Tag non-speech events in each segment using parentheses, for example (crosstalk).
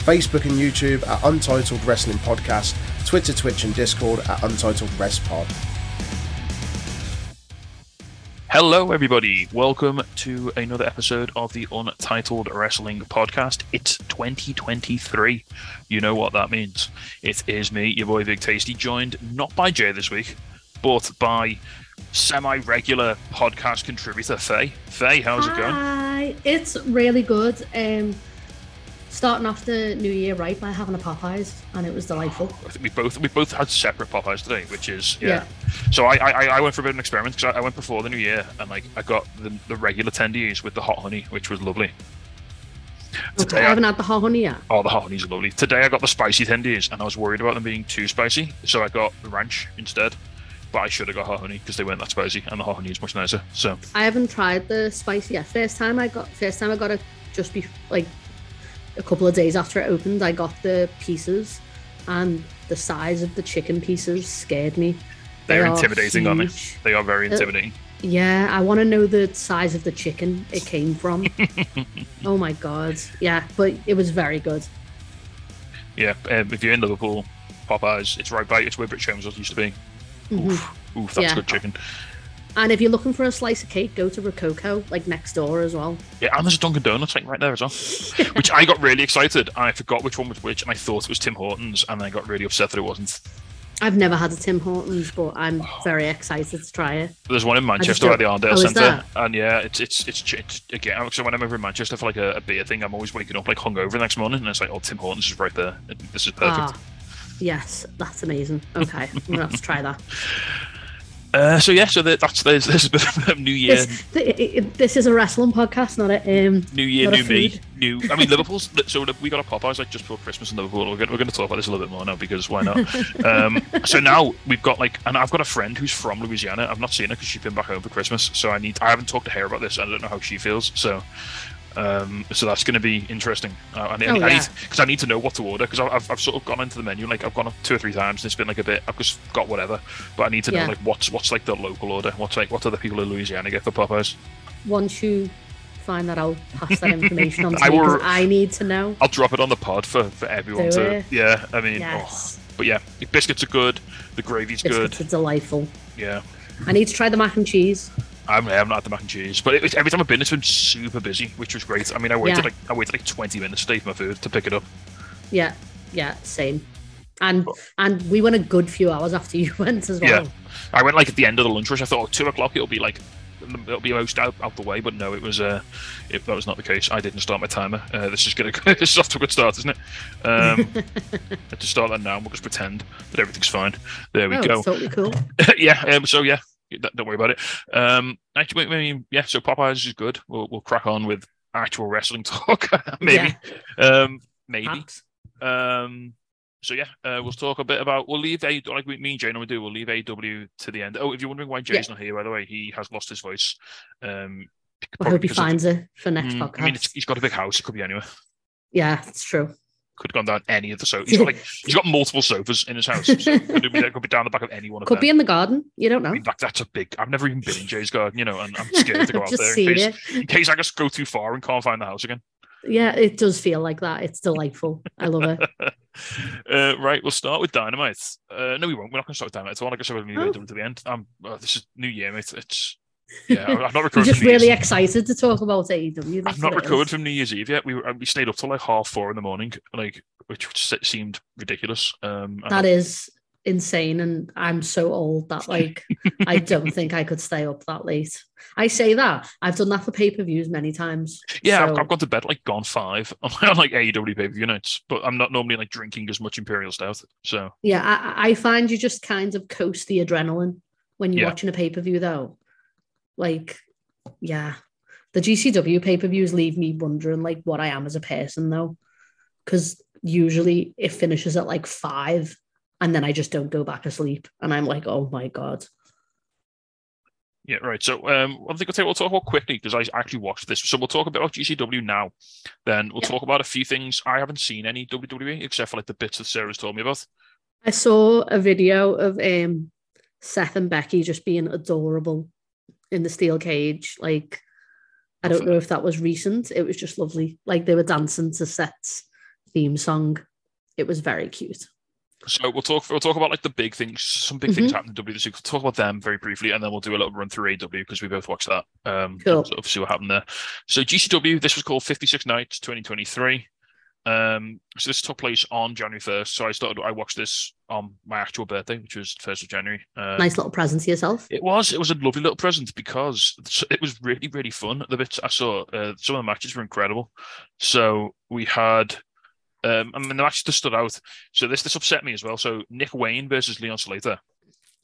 Facebook and YouTube at Untitled Wrestling Podcast, Twitter, Twitch, and Discord at Untitled Rest Pod. Hello, everybody. Welcome to another episode of the Untitled Wrestling Podcast. It's 2023. You know what that means. It is me, your boy Big Tasty, joined not by Jay this week, but by semi-regular podcast contributor Faye. Faye, how's it going? Hi, it's really good. Um, starting off the new year right by having a Popeyes, and it was delightful. I think we both we both had separate Popeyes today, which is yeah. Yeah. So I, I I went for a bit of an experiment because I, I went before the new year and like I got the, the regular tendies with the hot honey, which was lovely. Okay, I haven't had the hot honey yet. Oh, the hot honey's lovely. Today I got the spicy tendies, and I was worried about them being too spicy, so I got the ranch instead. But I should have got hot honey because they weren't that spicy, and the hot honey is much nicer. So I haven't tried the spicy yet. First time I got, first time I got it just be like a couple of days after it opened. I got the pieces, and the size of the chicken pieces scared me. they're They are intimidating, aren't they? They are very Uh, intimidating. Yeah, I want to know the size of the chicken it came from. (laughs) oh my god, yeah, but it was very good. Yeah, um, if you're in Liverpool, Popeyes, it's right by it's where British Homes used to be. Oof, oof, that's Mm-hmm. Yeah. good chicken. And if you're looking for a slice of cake, go to Rococo, like next door as well. Yeah, and there's a Dunkin' Donuts like right there as well. (laughs) which I got really excited. And I forgot which one was which, and I thought it was Tim Hortons, and I got really upset that it wasn't. I've never had a Tim Hortons, but I'm very excited to try it. There's one in Manchester at the Arndale Oh, Centre, and yeah, it's it's it's, it's again. So when I'm over in Manchester for like a, a beer thing, I'm always waking up like hungover the next morning, and it's like, oh, Tim Hortons is right there. This is perfect. Ah, yes, that's amazing. Okay, I'm gonna have to try that. (laughs) Uh, so yeah, so that, that's there's, there's a bit of New Year, This, this is a wrestling podcast, not a um. New Year, new me, new. I mean, Liverpool's. (laughs) So we got a Popeyes like just before Christmas in Liverpool. We're going, we're going to talk about this a little bit more now because why not? (laughs) um, so now we've got like, and I've got a friend who's from Louisiana. I've not seen her because she's been back home for Christmas. So I need. I haven't talked to her about this. I don't know how she feels. So. Um, so that's going to be interesting. Uh, I, Oh, I yeah. need because I need to know what to order because I've, I've sort of gone into the menu like I've gone two or three times and it's been like a bit I've just got whatever, but I need to know like what's what's like the local order, what's like what other people in Louisiana get for Popeyes. Once you find that, I'll pass that information on (laughs) to I will- I need to know. I'll drop it on the pod for, for everyone Do to. it. Yeah, I mean, Yes, oh, but yeah, the biscuits are good. The gravy's good. biscuits are delightful. Yeah, I need to try the mac and cheese. I haven't, I haven't had the mac and cheese, but it, every time I've been, it's been super busy, which was great. I mean, I waited Yeah. like I waited like twenty minutes to eat my food to pick it up. Yeah, yeah, same. And and we went a good few hours after you (laughs) went as well. Yeah. I went like at the end of the lunch rush. I thought oh, two o'clock it'll be like it'll be most out, out the way, but no, it was uh, it, that was not the case. I didn't start my timer. Uh, this is gonna (laughs) this is off to a good start, isn't it? Um, (laughs) to start that now. and We'll just pretend that everything's fine. There we Oh, go. totally cool. yeah. Um, so yeah, don't worry about it. Um, actually, mean, yeah. So Popeyes is good. We'll we'll crack on with actual wrestling (laughs) talk. maybe. Um, maybe. Um, so yeah, uh, we'll talk a bit about. We'll leave a like we- me and Jay normally do. We'll leave AW to the end. Oh, if you're wondering why Jay's Yeah. not here, by the way, he has lost his voice. Um, I probably hope he because of- finds it for next Mm, podcast. I mean, it's, he's got a big house. It could be anywhere. yeah, it's true. Could have gone down any of the sofas. He's got like he's got multiple sofas in his house. So (laughs) could be, could be down the back of any one of Could them. Could be in the garden. You don't I know. mean, that, that's a big. I've never even been in Jay's garden, you know, and I'm scared to go (laughs) out there in case, in case I just go too far and can't find the house again. Yeah, it does feel like that. It's delightful. I love it. (laughs) uh, right, we'll start with Dynamite. Uh, no, we won't. We're not going to start with Dynamite. I we're going Oh. to to the end. Um, uh, this is New Year, mate. It's yeah. Not (laughs) I'm recovered. just from New really Year's- excited to talk about AEW. I've not is. from New Year's Eve yet. We were, uh, we stayed up till like half four in the morning, like which seemed ridiculous. Um, That is insane, and I'm so old that like I don't (laughs) think I could stay up that late. I say that I've done that for pay per views many times. yeah, I've, I've gone to bed like gone five (laughs) on like AEW pay per view nights, but I'm not normally like drinking as much Imperial Stout. So Yeah, I, I find you just kind of coast the adrenaline when you're Yeah. watching a pay per view, though. Like, yeah, the GCW pay per views leave me wondering like what I am as a person, though, because usually it finishes at like five, and then I just don't go back asleep, and I'm like, oh my god. Yeah, right. So um, I think I'll, tell you, we'll talk about quickly because I actually watched this. So we'll talk a bit about GCW now. Then we'll talk about a few things. I haven't seen any WWE except for like the bits that Sarah's told me about. I saw a video of um Seth and Becky just being adorable in the steel cage. Like, I don't know if that was recent. It was just lovely. Like they were dancing to Seth's theme song. It was very cute. So we'll talk. We'll talk about like the big things. Some big things Mhm. happened in week. We'll talk about them very briefly, and then we'll do a little run through AW because we both watched that. Um, Cool. sort of see what happened there. So GCW. This was called 56 Nights 2023. Um, so this took place on January 1st. So I started. I watched this on my actual birthday, which was first of January. Um, Nice little present to yourself. It was. It was a lovely little present because it was really, really fun. The bits I saw, uh, some of the matches were incredible. So we had, um, I mean, the matches that stood out. So this this upset me as well. So Nick Wayne versus Leon Slater.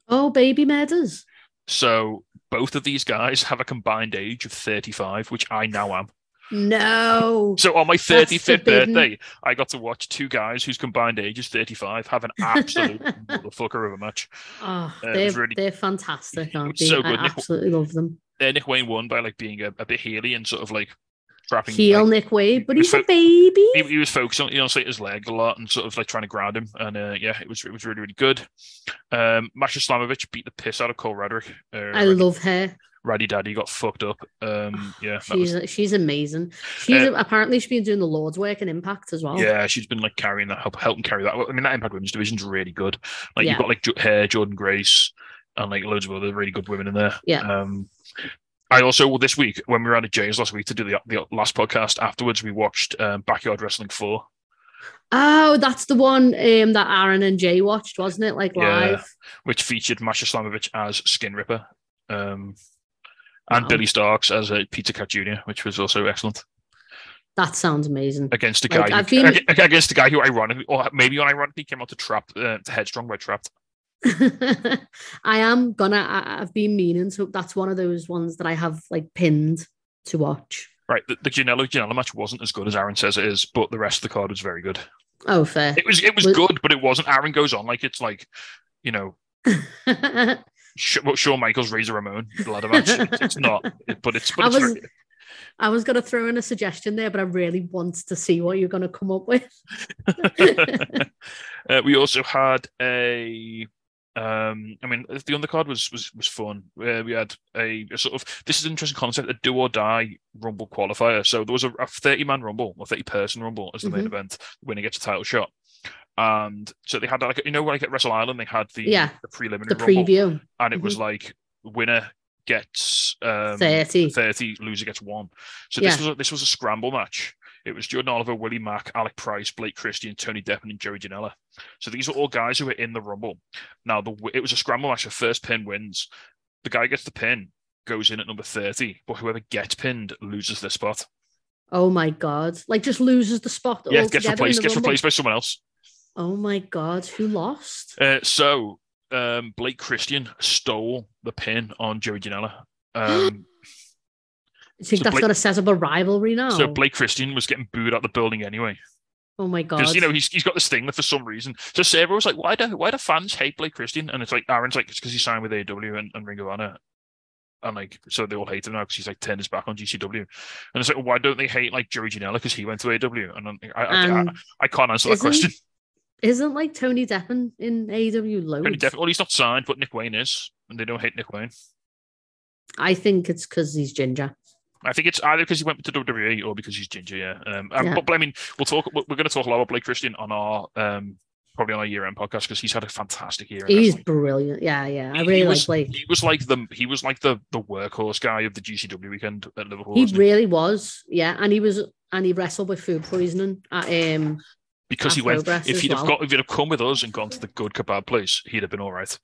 Oh, baby murders. So both of these guys have a combined age of 35, which I now am. No. So on my 35th birthday, I got to watch two guys whose combined age is 35 have an (laughs) absolute motherfucker of a match. Oh, Uh, they're, really- they're fantastic, aren't they? so I. Nick- absolutely love them. Uh, Nick Wayne won by like being a, a bit healy and sort of like trapping. Heel like, Nick Wayne, but he's a baby. he, he was focused on you know Slater's leg a lot and sort of like trying to ground him and uh, yeah it was it was really really good um Masha Slamovich beat the piss out of Cole Radrick uh, I love her. Raddy Daddy got fucked up um yeah that was, She's she's amazing. She's Uh, apparently she's been doing the Lord's work and Impact as well. yeah she's been like carrying that help helping carry that I mean that Impact Women's division's really good like Yeah. you've got like her Jordynne Grace and like loads of other really good women in there Yeah. um I also well, this week when we were at James last week to do the, the last podcast afterwards we watched um, Backyard Wrestling 4 Oh, that's the one um, that Aaron and Jay watched, wasn't it? Like Yeah. live. which featured Masha Slamovich as Skin Ripper, um, and Wow. Billie Starkz as a Peter Cat Jr., which was also excellent That sounds amazing. against a Like, guy. I've who, been- ag- against a guy who ironically, or maybe unironically, came out to trap uh, to Headstrong by Trapt. (laughs) I am gonna. I, I've been meaning to. That's one of those ones that I have like pinned to watch. Right, the, the Janela match wasn't as good as Aaron says it is, but the rest of the card was very good. Oh, fair. It was it was Was- good, but it wasn't. Aaron goes on like it's like, you know, (laughs) Shawn Michaels Razor Ramon ladder match. (laughs) It's, not, but it's but I it's was- I was gonna throw in a suggestion there, but I really want to see what you're gonna come up with. (laughs) (laughs) uh, we also had a um i mean the undercard was was was fun uh, we had a, a sort of this is an interesting concept a do or die rumble qualifier so there was a, a 30 man rumble or 30 person rumble as the main Mhm. event the winner gets a title shot and so they had like you know like at wrestle island they had the, Yeah, the preliminary The rumble preview, and it was like winner gets um 30. 30 loser gets one so this Yeah. was a, this was a scramble match it was Jordan Oliver, Willie Mack, Alec Price, Blake Christian, Tony Deppen, and Joey Janela. So these are all guys who were in the Rumble. Now, the it was a scramble match. The first pin wins. The guy gets the pin, goes in at number 30, but whoever gets pinned loses their spot. Oh my god! Like just loses the spot. yeah, gets replaced, gets Rumble. replaced by someone else. Oh my god! Who lost? Uh, so um, Blake Christian stole the pin on Joey Janela. (gasps) Um, I think so that's Blake- gonna set up a rivalry now. So Blake Christian was getting booed out the building anyway. oh my god! Because you know he's, he's got this thing that for some reason. So Sarah was like, "Why do why do fans hate Blake Christian?" And it's like Aaron's like, "It's because he signed with AW and, and Ring of Honor." And like, so they all hate him now because he's like turned his back on GCW. And it's like, why don't they hate like Joey Janela because he went to AW? And I, I, I, Um, I can't answer that question. Isn't like Tony Deppen in AEW loads? Tony Depp- well, he's not signed, but Nick Wayne is, and they don't hate Nick Wayne. I think it's because he's ginger. I think it's either because he went to WWE or because he's ginger. Yeah. Um, Yeah. But, but I mean, we'll talk. We're going to talk a lot about Blake Christian on our um, probably on our year-end podcast because he's had a fantastic year. He's brilliant. Yeah, yeah. I really he like Blake. He was like the he was like the the workhorse guy of the GCW weekend at Liverpool. He really was. Yeah, and he was, and he wrestled with food poisoning at um. Because he went. If he'd have got if he'd have come with us and gone to the good kebab place, he'd have been all right.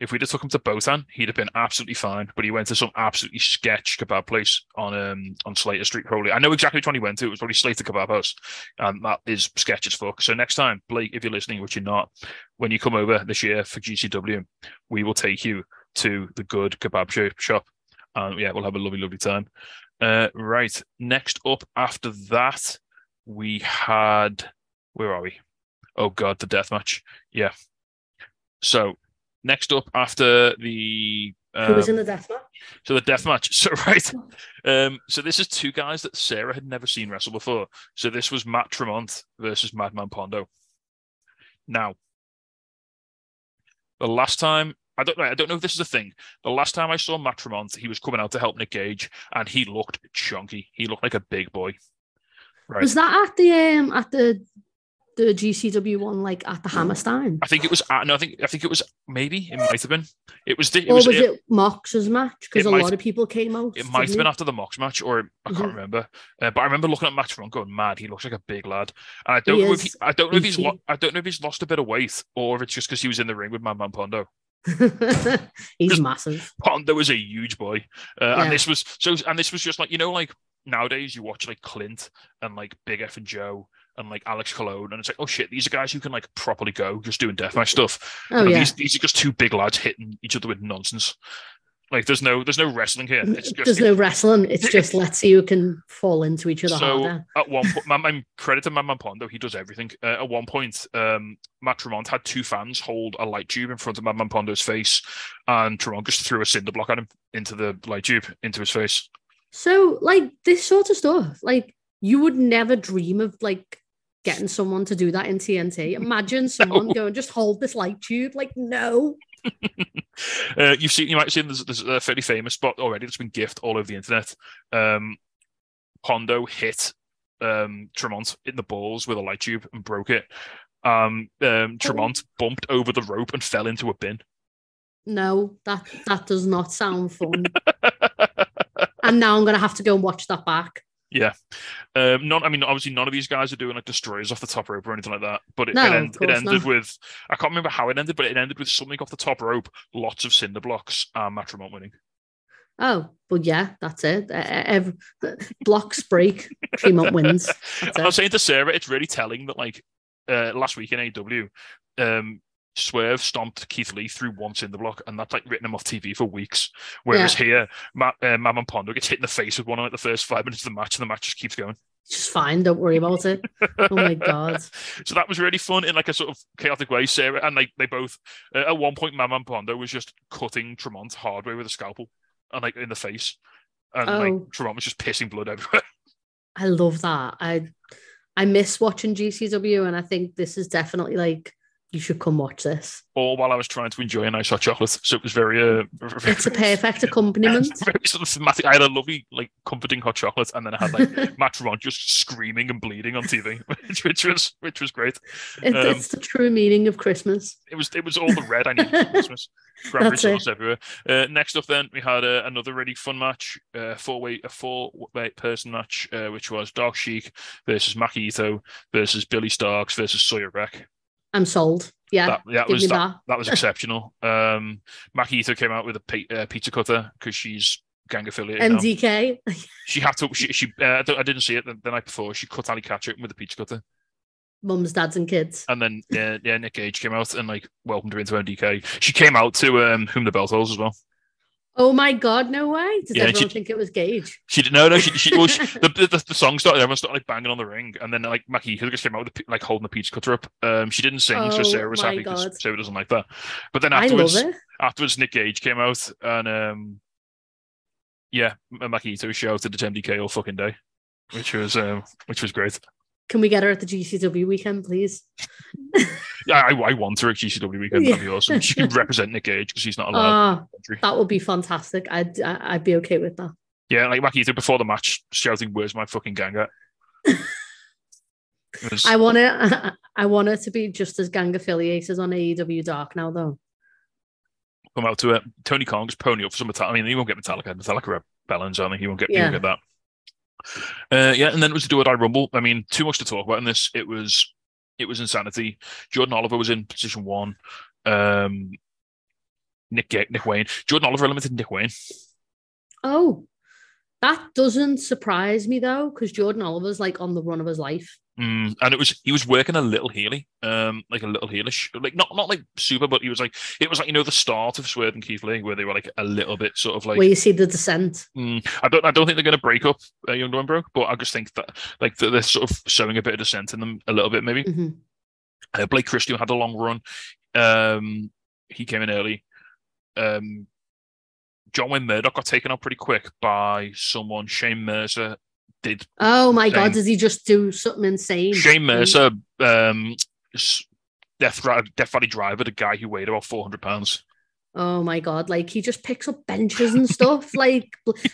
If we'd have took him to Botan, he'd have been absolutely fine. But he went to some absolutely sketch kebab place on um on Slater Street. Probably, I know exactly which one he went to. It was probably Slater Kebab House, and that is sketch as fuck. So next time, Blake, if you're listening, which you're not, when you come over this year for GCW, we will take you to the good kebab shop. shop. And yeah, we'll have a lovely, lovely time. Uh, right. Next up after that, we had where are we? Oh god, the death match. Yeah. So next up after the Who was um, in the death match? so the death match. (laughs) So right. Um, so this is two guys that Sarah had never seen wrestle before. So this was Matt Tremont versus Madman Pondo. Now, the last time I don't know, I don't know if this is a thing. The last time I saw Matt Tremont, he was coming out to help Nick Gage, and he looked chunky. He looked like a big boy. Right. Was that at the um at the the GCW one like at the Hammerstein? I think it was. Uh, no, I think I think it was. Maybe it might have been. It was. It or was. was it, it, Mox's match? Because a might- lot of people came out. It might have been after the Mox match, or I can't Mhm. remember. Uh, but I remember looking at Matt Tremont going mad. He looks like a big lad, and I don't He know if he, I don't know if he's lo- I don't know if he's lost a bit of weight or if it's just because he was in the ring with Madman Pondo. (laughs) He's massive. Pondo was a huge boy, uh, Yeah. and this was so. And this was just like you know, like nowadays you watch like Clint and like Big F and Joe and like Alex Colon, and it's like, oh shit, these are guys who can like properly go, just doing deathmatch stuff. Oh yeah. these, these are just two big lads hitting each other with nonsense. Like there's no there's no wrestling here. It's just There's no wrestling. It's just let's see who can fall into each other so harder. at one point, my, my credit to Madman Pondo, he does everything. Uh, at one point, um, Matt Tremont had two fans hold a light tube in front of Madman Pondo's face, and Tremont just threw a cinder block at him into the light tube into his face. So like this sort of stuff, like you would never dream of like getting someone to do that in TNT. Imagine (laughs) someone going, just hold this light tube. Like, no. (laughs) Uh, you've seen, you might have seen there's, there's a fairly famous spot already that's been gift all over the internet. Um, Pondo hit um, Tremont in the balls with a light tube and broke it. Um, um, Tremont bumped over the rope and fell into a bin. No, that that does not sound fun. (laughs) and now I'm gonna have to go and watch that back. Yeah, um, none. I mean, obviously, none of these guys are doing like destroyers off the top rope or anything like that. But it, No, it, end, it ended not. with I can't remember how it ended, but it ended with something off the top rope, lots of cinder blocks, and Matt Tremont winning. Oh, well, yeah, that's it. Uh, ev- blocks break, Tremont wins. (laughs) I was saying to Sarah, it's really telling that like uh, last week in AW, um, Swerve stomped Keith Lee through once in the block, and that's like written him off TV for weeks. Whereas here, Matt, uh, Madman Pondo gets hit in the face with one in like the first five minutes of the match, and the match just keeps going. It's fine. Don't worry about it. Oh my (laughs) god. So that was really fun in like a sort of chaotic way. Sarah and like they both uh, at one point, Madman Pondo was just cutting Tremont hard way with a scalpel and like in the face, and Oh. like Tremont was just pissing blood everywhere. (laughs) I love that. I I miss watching GCW, and I think this is definitely like you should come watch this. All while I was trying to enjoy a nice hot chocolate, so it was very, uh, very It's a (laughs) perfect accompaniment. (laughs) very sort of thematic. I had a lovely, like, comforting hot chocolate, and then I had like (laughs) Matt Tremont just screaming and bleeding on TV, which, which was which was great. It- Um, it's the true meaning of Christmas. It was it was all the red I needed for Christmas. Cranberry sauce everywhere. Uh, next up, then we had uh, another really fun match, uh, four way a four way person match, uh, which was Dark Sheik versus Maki Itoh versus Billie Starkz versus Sawyer Wreck. I'm sold. Yeah, That, that was that, that. that was (laughs) exceptional. Um, Maki Itoh came out with a uh, pizza cutter because she's gang affiliated. MDK. (laughs) She had to. She, she uh, I, I didn't see it the, the night before. She cut Allie Katch with a pizza cutter, Mums, dads, and kids. and then yeah, yeah, Nick Gage came out and like welcomed her into MDK. She came out to um, whom the bell tolls as well. Oh my god, no way! Did Yeah, everyone she- think it was Gage? She didn't. No, no. She, she, well, (laughs) she the, the the song started. Everyone started like banging on the ring, and then like Maki just came out with the, like holding the pizza cutter up. Um, she didn't sing, so Oh Sarah was happy because Sarah doesn't like that. But then afterwards, afterwards, Nick Gage came out, and um, yeah, Maki Itoh shouted at MDK all fucking day, which was um, which was great. Can we get her at the GCW weekend, please? Yeah, I, I want her at GCW weekend. That'd be awesome. She can (laughs) represent Nick Gage because he's not allowed. Ah, country. that would be fantastic. I'd I- I'd be okay with that. Yeah, like Maki Itoh before the match shouting, "Where's my fucking gang at?" It was- (laughs) I want it. (laughs) I want her to be just as gang affiliated as on AEW Dark now, though. come out to it. Tony just pony up for some Metallica. I mean, he won't get Metallica. Metallica Bellens, aren't they? He won't get, he won't get that. Uh, yeah, and then it was the Do or Die Rumble. I mean, too much to talk about in this. It was it was insanity. Jordan Oliver was in position one. Um, Nick Nick Wayne. Jordan Oliver eliminated Nick Wayne. Oh, that doesn't surprise me though, because Jordan Oliver's like on the run of his life. Mm, and it was he was working a little heely, um, like a little heelish, like not not like super, but he was like it was like you know the start of Swerve and Keith Lee, where they were like a little bit sort of like where you see the descent. Mm, I don't. I don't think they're going to break up uh, Young Broke, but I just think that like that they're sort of showing a bit of dissent in them a little bit, maybe. Mhm. Uh, Blake Christian had a long run. Um, he came in early. Um, John Wayne Murdoch got taken out pretty quick by someone. Shane Mercer did. Oh my god, does he just do something insane? Shane Mercer, um, Death, Death Valley Driver, the guy who weighed about 400 pounds. Oh my god, like he just picks up benches and stuff. (laughs) like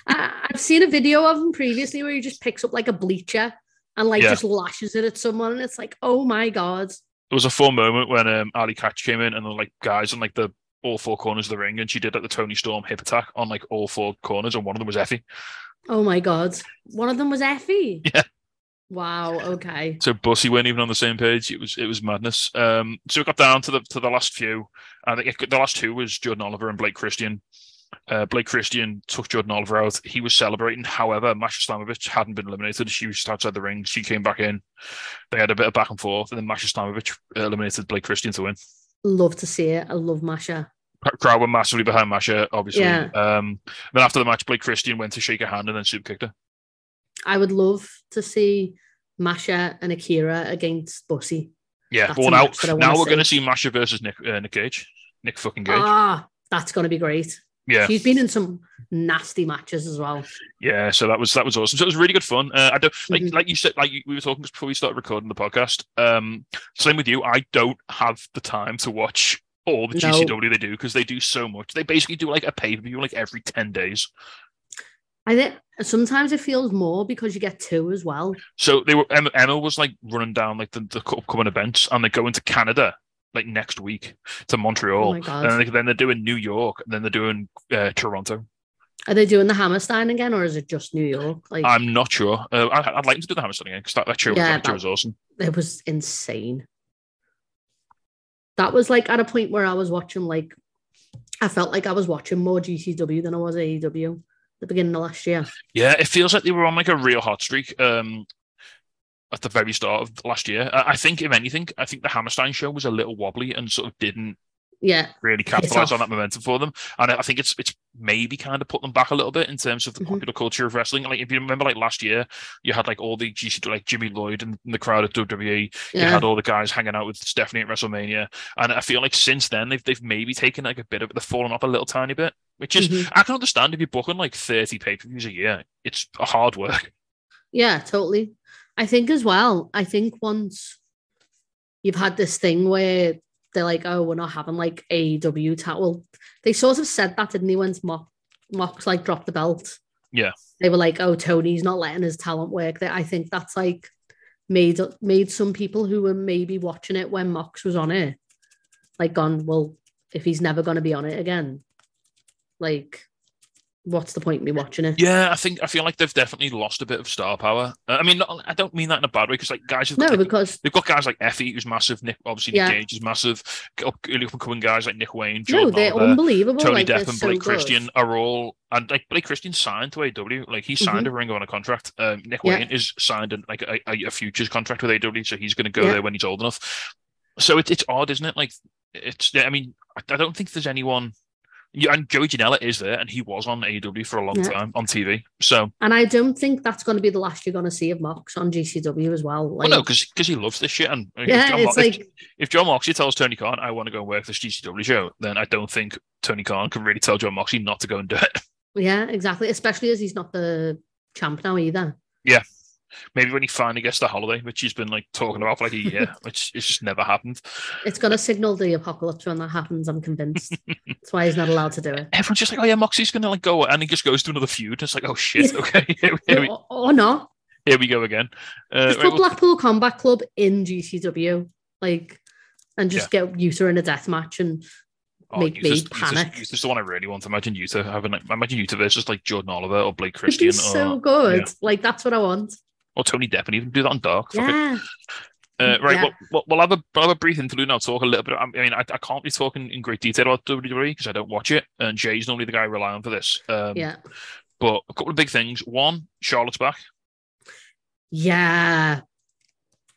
I, I've seen a video of him previously where he just picks up like a bleacher and like Yeah. just lashes it at someone, and it's like, oh my god. There was a full moment when um, Allie Katch came in and were like guys on like the all four corners of the ring, and she did like the Toni Storm hip attack on like all four corners, and one of them was Effy. Oh my god. One of them was Effy. Yeah. Wow. Okay. So Bussy weren't even on the same page. It was it was madness. Um, so we got down to the to the last few. I think the last two was Jordan Oliver and Blake Christian. Uh, Blake Christian took Jordan Oliver out. He was celebrating. However, Masha Slamovich hadn't been eliminated. She was just outside the ring. She came back in. They had a bit of back and forth, and then Masha Slamovich eliminated Blake Christian to win. Love to see it. I love Masha. Crowd were massively behind Masha, obviously. Yeah. Um, then after the match, Blake Christian went to shake her hand and then super kicked her. I would love to see Masha and Akira against Bussy. Yeah, That's but now, match that I wanna now we're going to see Masha versus Nick uh, Nick Cage. Nick fucking Cage. Ah, that's going to be great. yeah. She's been in some nasty matches as well. Yeah, so that was that was awesome. So it was really good fun. Uh, I don't like Mhm. like you said, like we were talking just before we started recording the podcast. Um, same with you. I don't have the time to watch all the No. GCW they do because they do so much. They basically do like a pay per view like every ten days. I think sometimes it feels more because you get two as well. So they were Emma, Emma was like running down like the, the upcoming events, and they're going to Canada like next week to Montreal. Oh my God. And then, they, they're doing New York, and then they're doing uh, Toronto. Are they doing the Hammerstein again, or is it just New York? Like I'm not sure. Uh, I, I'd like to do the Hammerstein again because that, that show, Yeah, that show was awesome. it was insane. That was like at a point where I was watching like I felt like I was watching more GCW than I was AEW at the beginning of last year. Yeah, it feels like they were on like a real hot streak um, at the very start of last year. I think, if anything, I think the Hammerstein show was a little wobbly and sort of didn't Yeah, really capitalize on that momentum for them. And I think it's it's maybe kind of put them back a little bit in terms of the Mhm. popular culture of wrestling. Like if you remember, like last year, you had like all the like Jimmy Lloyd in the crowd at WWE. You had all the guys hanging out with Stephanie at WrestleMania, and I feel like since then they've they've maybe taken like a bit of they've fallen off a little tiny bit, which is Mhm. I can understand if you're booking like thirty pay per views a year, it's a hard work. Yeah, totally. I think as well, I think once you've had this thing where they're like, oh, we're not having like AEW ta Well, they sort of said that, didn't they, when Mock, Mox like dropped the belt? Yeah. They were like, oh, Tony's not letting his talent work. That I think that's like made made some people who were maybe watching it when Mox was on it, like gone, well, if he's never gonna be on it again, like what's the point in me watching it? Yeah, I think I feel like they've definitely lost a bit of star power. Uh, I mean, not, I don't mean that in a bad way because like guys have got, No, like, because They've got guys like Effy, who's massive. Nick, obviously, Yeah. Nick Gage is massive. Up and coming guys like Nick Wayne, no, they're Oliver, unbelievable. Tony like, Depp, and so Blake good. Christian are all. And like Blake Christian signed to AW, like he signed a Ring of Honor contract. Um, Nick Mm-hmm. Yeah. Wayne is signed in like a, a, futures contract with AW, so he's going to go Yeah. there when he's old enough. So it's it's odd, isn't it? Like it's. I mean, I don't think there's anyone. Yeah, and Joey Janela is there, and he was on AEW for a long Yeah. time on TV. So And I don't think that's going to be the last you're going to see of Mox on GCW as well. Like, well, no, because he loves this shit. And if yeah, John it's Mo- if- like if John Moxley tells Tony Khan, I want to go and work this GCW show, then I don't think Tony Khan can really tell John Moxley not to go and do it. yeah, exactly. Especially as he's not the champ now either. Maybe when he finally gets the holiday, which he's been like talking about for like a year, (laughs) which it's just never happened. It's going to signal the apocalypse when that happens. I'm convinced. (laughs) That's why he's not allowed to do it. Everyone's just like, oh yeah, Moxie's gonna like go, and he just goes to another feud. It's like, oh shit, okay, (laughs) here, we- here, we, or, or not. here we go again. Uh, Just right, put well, Blackpool Combat Club in GCW, like, and just get Yuta in a death match and oh, make me Yuta's- panic. Yuta's the one I really want. Imagine Yuta having like, imagine Yuta versus like Jordan Oliver or Blake it'd Christian be so or, good. yeah. Like that's what I want. Or Tony Depp, and even do that on Dark. Yeah. Uh, right, Yeah. well, well, we'll have a we'll have a brief interlude. I'll talk a little bit. I mean, I, I can't be talking in great detail about WWE because I don't watch it, and Jay's normally the guy I rely on for this. Um, Yeah. But a couple of big things. One, Charlotte's back. Yeah.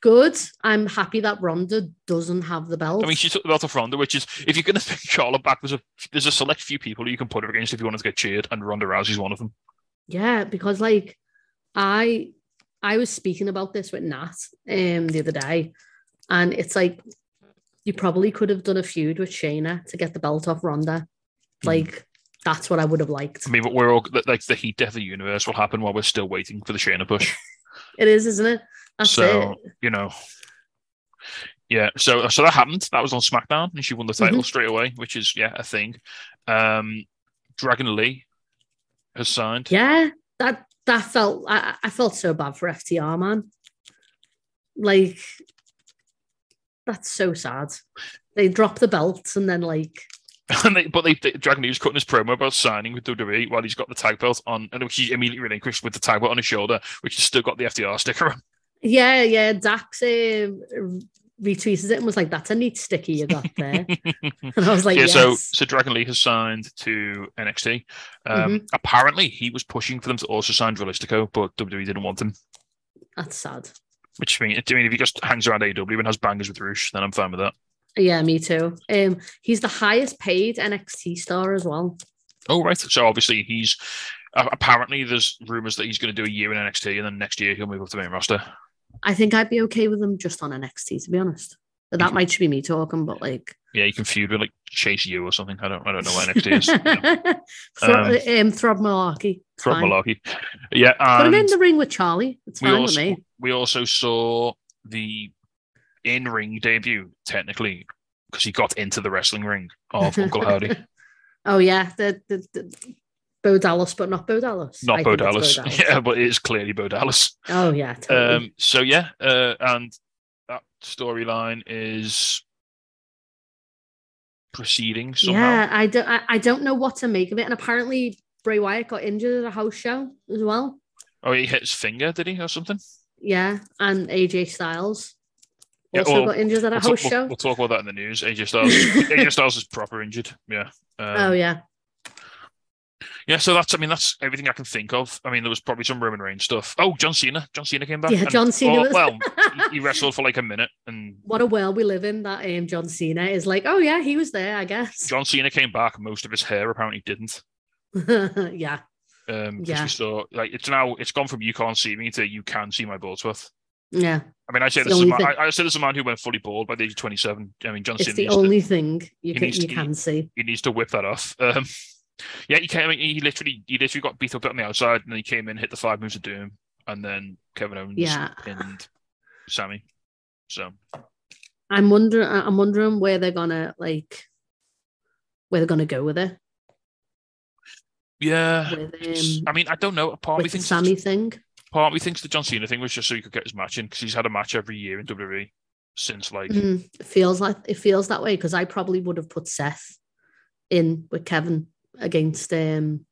Good. I'm happy that Ronda doesn't have the belt. I mean, she took the belt off Ronda, which is if you're going (laughs) to pick Charlotte back, there's a there's a select few people you can put her against if you want to get cheered, and Ronda Rousey's one of them. Yeah, because like I I was speaking about this with Nat um the other day, and it's like you probably could have done a feud with Shayna to get the belt off Ronda. Like that's what I would have liked. I mean, but we're all like the heat death of the universe will happen while we're still waiting for the Shayna push. (laughs) It is, isn't it? That's so it. you know, yeah. So so that happened. That was on SmackDown, and she won the title straight away, which is yeah a thing. Um, Dragon Lee has signed. Yeah, that that felt I, I felt so bad for FTR, man. Like that's so sad. They drop the belts and then like (laughs) And they, but they, they Dragon was cutting his promo about signing with WWE while he's got the tag belt on, and which he immediately relinquished with the tag belt on his shoulder, which has still got the FTR sticker on. yeah, yeah, Dax um, retweeted it and was like, "That's a neat sticky you got there," (laughs) and I was like, yeah, "Yes." so so Dragon Lee has signed to NXT. Um, Mm-hmm. Apparently, he was pushing for them to also sign Dralistico, but WWE didn't want him. That's sad. Which means, I mean, if he just hangs around AW and has bangers with Roosh, then I'm fine with that. Yeah, me too. Um, he's the highest paid NXT star as well. Oh, right. So obviously, he's uh, apparently there's rumors that he's going to do a year in NXT, and then next year he'll move up to main roster. I think I'd be okay with them just on NXT, to be honest. But that might just be me talking, but like Yeah, you can feud with like Chase U or something. I don't, I don't know what NXT is. Yeah. (laughs) Thro- Um, um, Throb Malarkey. Throb. Malarkey. Yeah, Put him in the ring with Charlie. It's fine also with me. we also saw the in-ring debut technically because he got into the wrestling ring of Uncle Howdy, (laughs) Oh yeah, the, the, the Bo Dallas, but not Bo Dallas. not Bo think it's Dallas. (laughs) Yeah, but it is clearly Bo Dallas. Oh yeah, totally. Um, so yeah, uh, and that storyline is proceeding somehow. yeah, I don't, I, I don't know what to make of it. And apparently Bray Wyatt got injured at a house show as well. Oh, he hit his finger, did he, or something? Yeah, and AJ Styles Yeah, also well, got injured at a We'll, house talk, show. we'll, we'll talk about that in the news. AJ Styles, AJ (laughs) Styles is proper injured. Yeah. Um, oh yeah, Yeah, so that's I mean that's everything I can think of. I mean there was probably some Roman Reigns stuff. Oh, John Cena. John Cena came back. Yeah, and- John Cena Well, was- well he, he (laughs) wrestled for like a minute, and what a world we live in. That um, John Cena is like, oh yeah, he was there, I guess. John Cena came back. Most of his hair apparently didn't. (laughs) yeah, Um, Yeah. we saw like it's now it's gone from you can't see me to you can see my Boldsworth. yeah. I mean, I say It's this is man, I, I say this is a man who went fully bald by the age of twenty seven. I mean, John It's Cena the needs, to, only thing you can needs you can see. he needs to whip that off. Um, yeah, he came. He literally he literally got beat up on the outside, and then he came in, hit the five moves of doom, and then Kevin Owens Yeah. pinned Sammy. So I'm wondering. I'm wondering where they're gonna like, where they're gonna go with it. yeah, With um, I mean, I don't know. Part of me the thinks Sammy thing. part of me thinks the John Cena thing was just so he could get his match in because he's had a match every year in WWE since like Mm, it feels like it feels that way because I probably would have put Seth in with Kevin against um.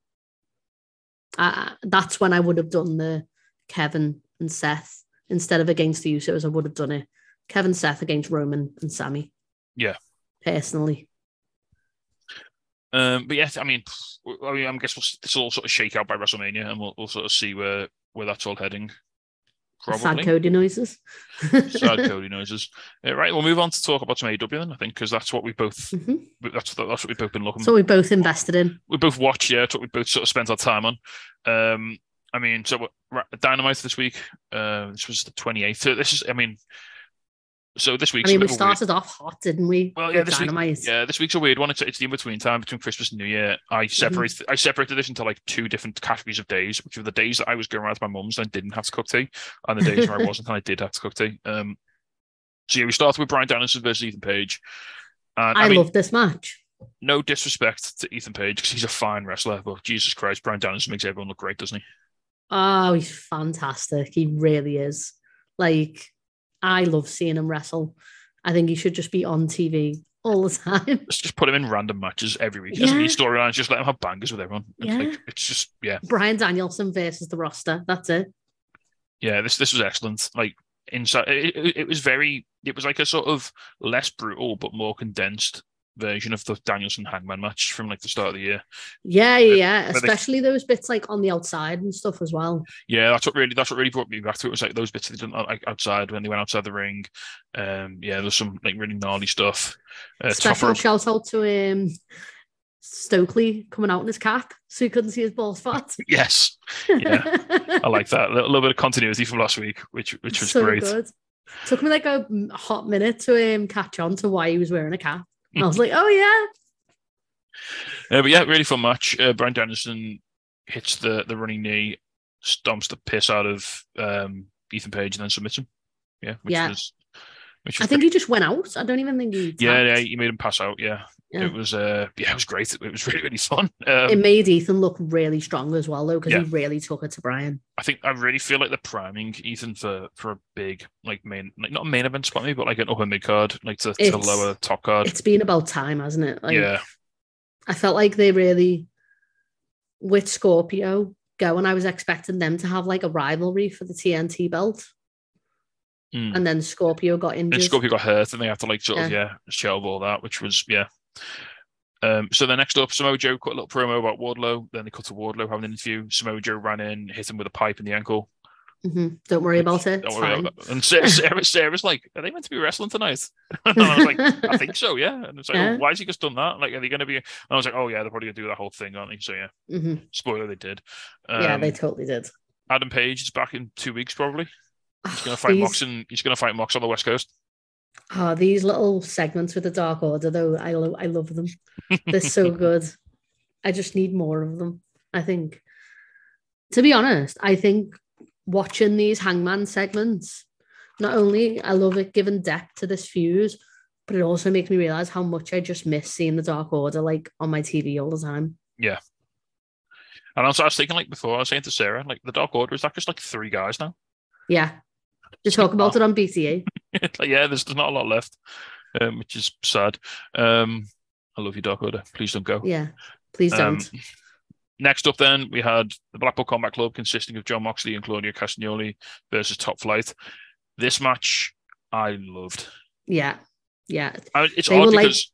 I, that's when I would have done the Kevin and Seth instead of against the Usos. I would have done it Kevin Seth against Roman and Sammy. Yeah. personally. Um, but yeah, I mean, I mean, I guess we'll, this will all sort of shake out by WrestleMania, and we'll, we'll sort of see where where that's all heading. Sad Probably. Cody noises. (laughs) Sad Cody (laughs) noises. Uh, right, we'll move on to talk about some AW then. I think because that's what we both Mhm. that's that's what we've both been looking. So we both invested in. we both watched. Yeah, it's what we both sort of spent our time on. Um, I mean, so Dynamite this week. Uh, this was the twenty eighth. So this is, I mean, so this week, I mean, we a weird- started off hot, didn't we? Well, yeah, this week, yeah, this week's a weird one. It's, it's the in between time between Christmas and New Year. I separated I separated this into like two different categories of days, which were the days that I was going around with my mum's and I didn't have to cook tea, and the days where I (laughs) wasn't and I did have to cook tea. Um, so yeah, we started with Bryan Danielson versus Ethan Page. And I, I, mean, love this match. no disrespect to Ethan Page because he's a fine wrestler, but Jesus Christ, Bryan Danielson makes everyone look great, doesn't he? Oh, he's fantastic. He really is. Like, I love seeing him wrestle. I think he should just be on TV all the time. Let's just put him in random matches every week. Doesn't Yeah. storylines, just let him have bangers with everyone. It's Yeah. like it's just yeah. Bryan Danielson versus the roster. That's it. yeah, this this was excellent. Like inside, it, it, it was very. It was like a sort of less brutal but more condensed version of the Danielson Hangman match from like the start of the year. Yeah, yeah, yeah. but they- Especially those bits like on the outside and stuff as well. Yeah, that's what really that's what really brought me back to it. Was like those bits they did like outside when they went outside the ring. Um, yeah, there was some like really gnarly stuff. Uh, Special shout out to um, Stokely coming out in his cap so he couldn't see his ball spot. (laughs) yes, Yeah. I like that. A little, little bit of continuity from last week, which which was so great. good. Took me like a hot minute to um, catch on to why he was wearing a cap. I was like, oh yeah, Uh, but yeah, really fun match. Uh, Bryan Danielson hits the, the running knee, stomps the piss out of um, Ethan Page, and then submits him. Yeah, which Yeah. was. Which I think he just went out. I don't even think he. yeah, yeah, he made him pass out. Yeah, Yeah. it was. Uh, yeah, it was great. It was (laughs) really, really fun. Um, It made Ethan look really strong as well, though, because Yeah. he really took it to Bryan. I think I really feel like they're priming Ethan for for a big like main like not a main event spot maybe, but like an upper mid card, like to, to lower top card. It's been about time, hasn't it? Like, yeah, I felt like they really, with Scorpio going, I was expecting them to have like a rivalry for the TNT belt. Mm. And then Scorpio got injured. Scorpio got hurt, and they had to like sort of yeah shelve all that, which was yeah. Um, so the next up, Samoa Joe cut a little promo about Wardlow. Then they cut to Wardlow having an interview. Samoa Joe ran in, hit him with a pipe in the ankle. Mhm. Don't worry about it. Don't worry about that. And Sarah, (laughs) Sarah, Sarah's like, "Are they meant to be wrestling tonight?" (laughs) and I was like, "I think so, yeah." And it's like, Yeah. oh, "Why has he just done that? Like, are they going to be?" And I was like, "Oh yeah, they're probably going to do that whole thing, aren't they?" So yeah, Mhm. spoiler, they did. Um, yeah, they totally did. Adam Page is back in two weeks, probably. He's going to fight These- Mox, and he's going to fight Mox on the West Coast. Oh, these little segments with the Dark Order, though, I love. I love them. They're so (laughs) good. I just need more of them. I think. To be honest, I think watching these Hangman segments, not only I love it giving depth to this fuse, but it also makes me realize how much I just miss seeing the Dark Order like on my TV all the time. Yeah. And also, I was thinking, like before, I was saying to Sarah, like the Dark Order is that just like three guys now? Yeah, they talk about it on BCA. (laughs) yeah, there's, there's not a lot left, um, which is sad. Um, I love you, Dark Order. Please don't go. Yeah, please Um, don't. next up, then we had the Blackpool Combat Club, consisting of John Moxley and Claudio Castagnoli versus Top Flight. This match I loved. yeah, yeah, I, it's They odd were like- because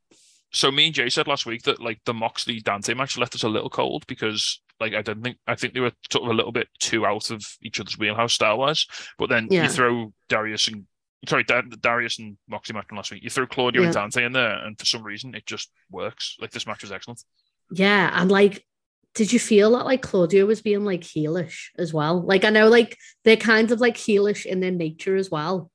so me and Jay said last week that like the Moxley Dante match left us a little cold because like I don't think I think they were sort of a little bit too out of each other's wheelhouse style wise. But then Yeah. you throw Darius and sorry Da- Darius and Moxie match last week. You throw Claudio and Dante in there, and for some reason it just works. Like this match was excellent. Yeah, and like, did you feel that like Claudio was being like heelish as well? Like, I know like they're kind of like heelish in their nature as well,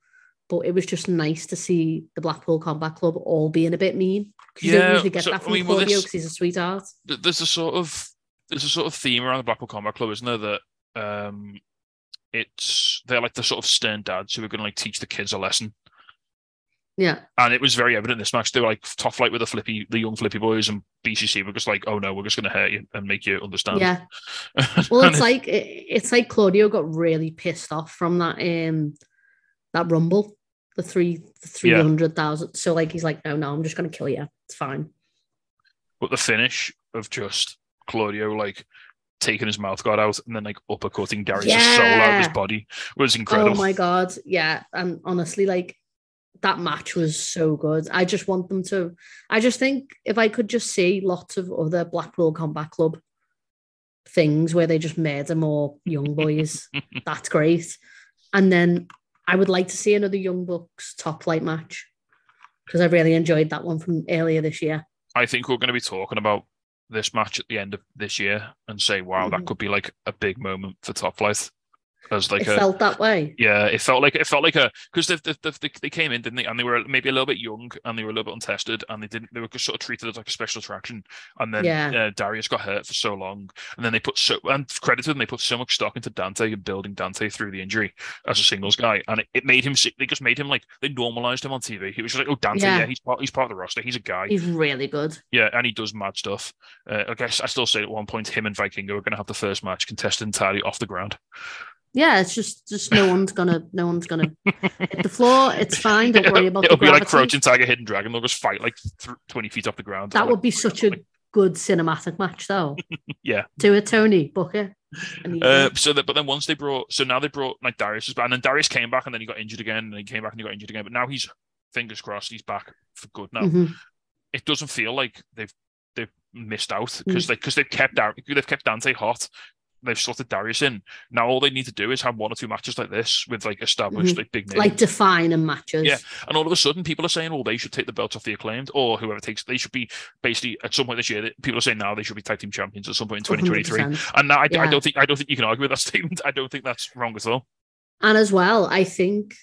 but it was just nice to see the Blackpool Combat Club all being a bit mean. 'Cause you Yeah, don't usually get so, that I from mean, Claudio because he's a sweetheart. There's a sort of there's a sort of theme around the Blackpool Combat Club, isn't there? That um, it's they're like the sort of stern dads who are going to like teach the kids a lesson. Yeah, And it was very evident in this match. They were like Top Flight with the flippy, the young flippy boys, and BCC were just like, "Oh no, we're just going to hurt you and make you understand." yeah. (laughs) Well, it's like it, it's like Claudio got really pissed off from that um that rumble, the three the three Yeah. So like he's like, no, no, I'm just gonna kill you. It's fine. but the finish of just Claudio like taking his mouth guard out and then like uppercutting Darius' soul out of his Yeah. body was oh incredible. Oh my god, yeah. And honestly, like that match was so good. I just want them to. I just think if I could just see lots of other Blackpool Combat Club things where they just murder more young boys, (laughs) that's great. And then I would like to see another Young Bucks top flight match because I really enjoyed that one from earlier this year. I think we're going to be talking about this match at the end of this year and say, "Wow, that Mhm. could be like a big moment for Top Flight." As like it a felt that way. Yeah, it felt like it felt like a because they, they, they, they came in, didn't they? And they were maybe a little bit young and they were a little bit untested, and they didn't. They were sort of treated as like a special attraction. And then Yeah. uh, Darius got hurt for so long, and then they put so and credit to them, they put so much stock into Dante and building Dante through the injury as a singles guy, and it, it made him. They just made him like they normalized him on TV. He was just like, oh, Dante, yeah, Yeah. he's part, he's part of the roster. He's a guy. He's really good. Yeah, and he does mad stuff. Uh, I guess I still say at one point him and Vikingo are going to have the first match contested entirely off the ground. Yeah, it's just just no one's gonna no one's gonna (laughs) hit the floor. It's fine. Don't worry about It'll be like. Crouching Tiger, Hidden Dragon. They'll just fight like th- twenty feet off the ground. That would be such a good cinematic match, though. (laughs) Yeah. Do it, Tony. Book it. Uh, so that, but then once they brought, so now they brought like Darius back, and then Darius came back, and then he got injured again, and he came back and he got injured again. But now he's fingers crossed, he's back for good now. Mhm. It doesn't feel like they've they've missed out Mm. because they because they've kept Dar- they've kept Dante hot. They've slotted Darius in. Now all they need to do is have one or two matches like this with like established like big names. Mm-hmm. Like defining matches. Yeah, and all of a sudden, people are saying, "Well, they should take the belts off the acclaimed, or whoever takes. They should be basically at some point this year. People are saying now they should be tag team champions at some point in 2023. 100%. And I, I Yeah. don't think I don't think you can argue with that (laughs) statement. I don't think that's wrong at all. And as well, I think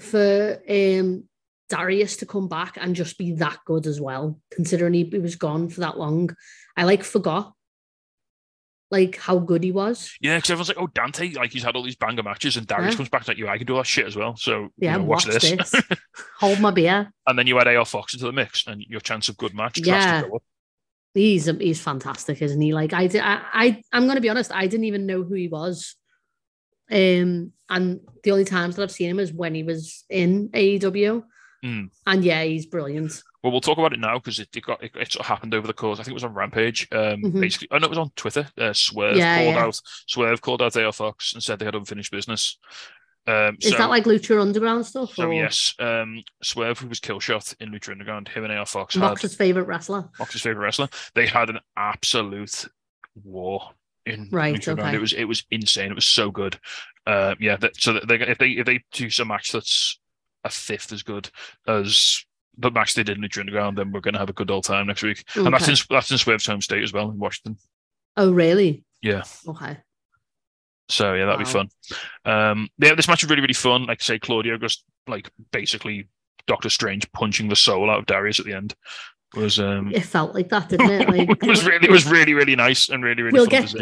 for um Darius to come back and just be that good as well, considering he, he was gone for that long. I like forgot like how good he was. Yeah, because everyone's like, "Oh, Dante, like he's had all these banger matches," and Darius Yeah. comes back like, "You, I can do that shit as well." So Yeah, you know, watch, watch this. this. (laughs) Hold my beer. and then you add AR Fox into the mix, and your chance of good match Yeah. drastically go up. He's he's fantastic, isn't he? Like I I, I I'm gonna be honest, I didn't even know who he was. Um, and the only times that I've seen him is when he was in AEW. Mm. And yeah, he's brilliant. Well, we'll talk about it now because it, it got it, it sort of happened over the course. I think it was on Rampage. Um, Mhm. basically, I know it was on Twitter. Uh, Swerve Yeah, called yeah. out Swerve called out AR Fox and said they had unfinished business. Um, Is so, that like Lucha Underground stuff? so or yes, um, Swerve who was Killshot in Lucha Underground. Him and AR Fox Mox's favorite wrestler? Mox's favorite wrestler. They had an absolute war in Right, Lucha okay. It was it was insane. It was so good. Um, yeah. That, so that they if they if they choose a match that's a fifth as good as the match they did in Lucha Underground, then we're going to have a good old time next week. And that's in that's in Swerve's home state as well in Washington. Oh, really? Yeah. Okay. So yeah, that'd be fun. Um, yeah, this match was really really fun. Like I say, Claudio just like basically Doctor Strange punching the soul out of Darius at the end was um It felt like that, didn't it? (laughs) Like it was really it was really really nice and really really we'll get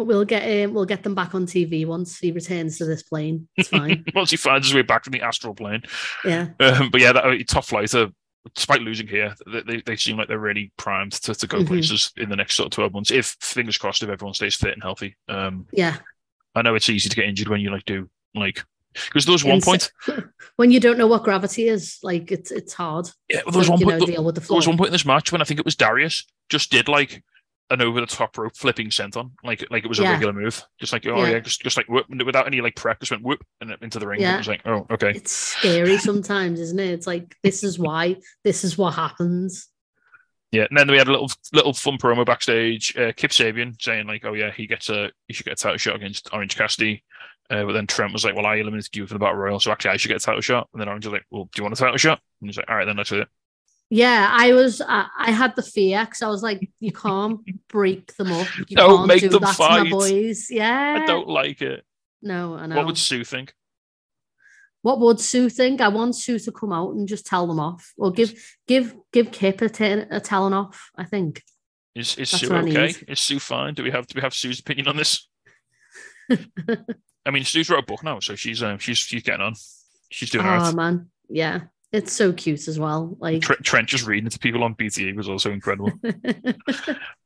see. we'll get um, we'll get them back on TV once he returns to this plane. It's fine. (laughs) Once he finds his way back from the astral plane. yeah. Um, but yeah, that uh, top flight, uh, despite losing here, they, they, seem like they're really primed to, to go Mhm. places in the next sort of 12 months. If, fingers crossed, if everyone stays fit and healthy. Um, Yeah. I know it's easy to get injured when you like do, like, because there was one point, (laughs) when you don't know what gravity is, like it's it's hard. yeah, there was to, one point, know, there deal with the there was one point in this match when I think it was Darius just did like an over the top rope flipping senton, like like it was a Yeah. regular move, just like oh Yeah. yeah, just just like whoop, without any like prep, just went whoop and into the ring. Yeah. It was like oh okay, It's scary sometimes, isn't it? It's like this is why this is what happens. Yeah, and then we had a little little fun promo backstage. Uh, Kip Sabian saying like, "Oh yeah, he gets a he should get a title shot against Orange Cassidy." Uh, but then Trent was like, "Well, I eliminated you for the Battle Royal, so actually I should get a title shot." And then Orange was like, "Well, do you want a title shot?" And he's like, "All right, then let's do it." Yeah, I was I, I had the fear because I was like, you can't break them up. (laughs) You Don't can't make do them that to fight. my boys. Yeah. I don't like it. No, I know. What would Sue think? What would Sue think? I want Sue to come out and just tell them off, or give give give Kip a, t- a telling off. I think. Is is That's Sue okay? Is Sue fine? Do we have do we have Sue's opinion on this? (laughs) I mean, Sue's wrote a book now, so she's um, she's she's getting on. She's doing oh man, yeah, it's so cute as well. Like, Trent, just reading it to people on BTE was also incredible. (laughs)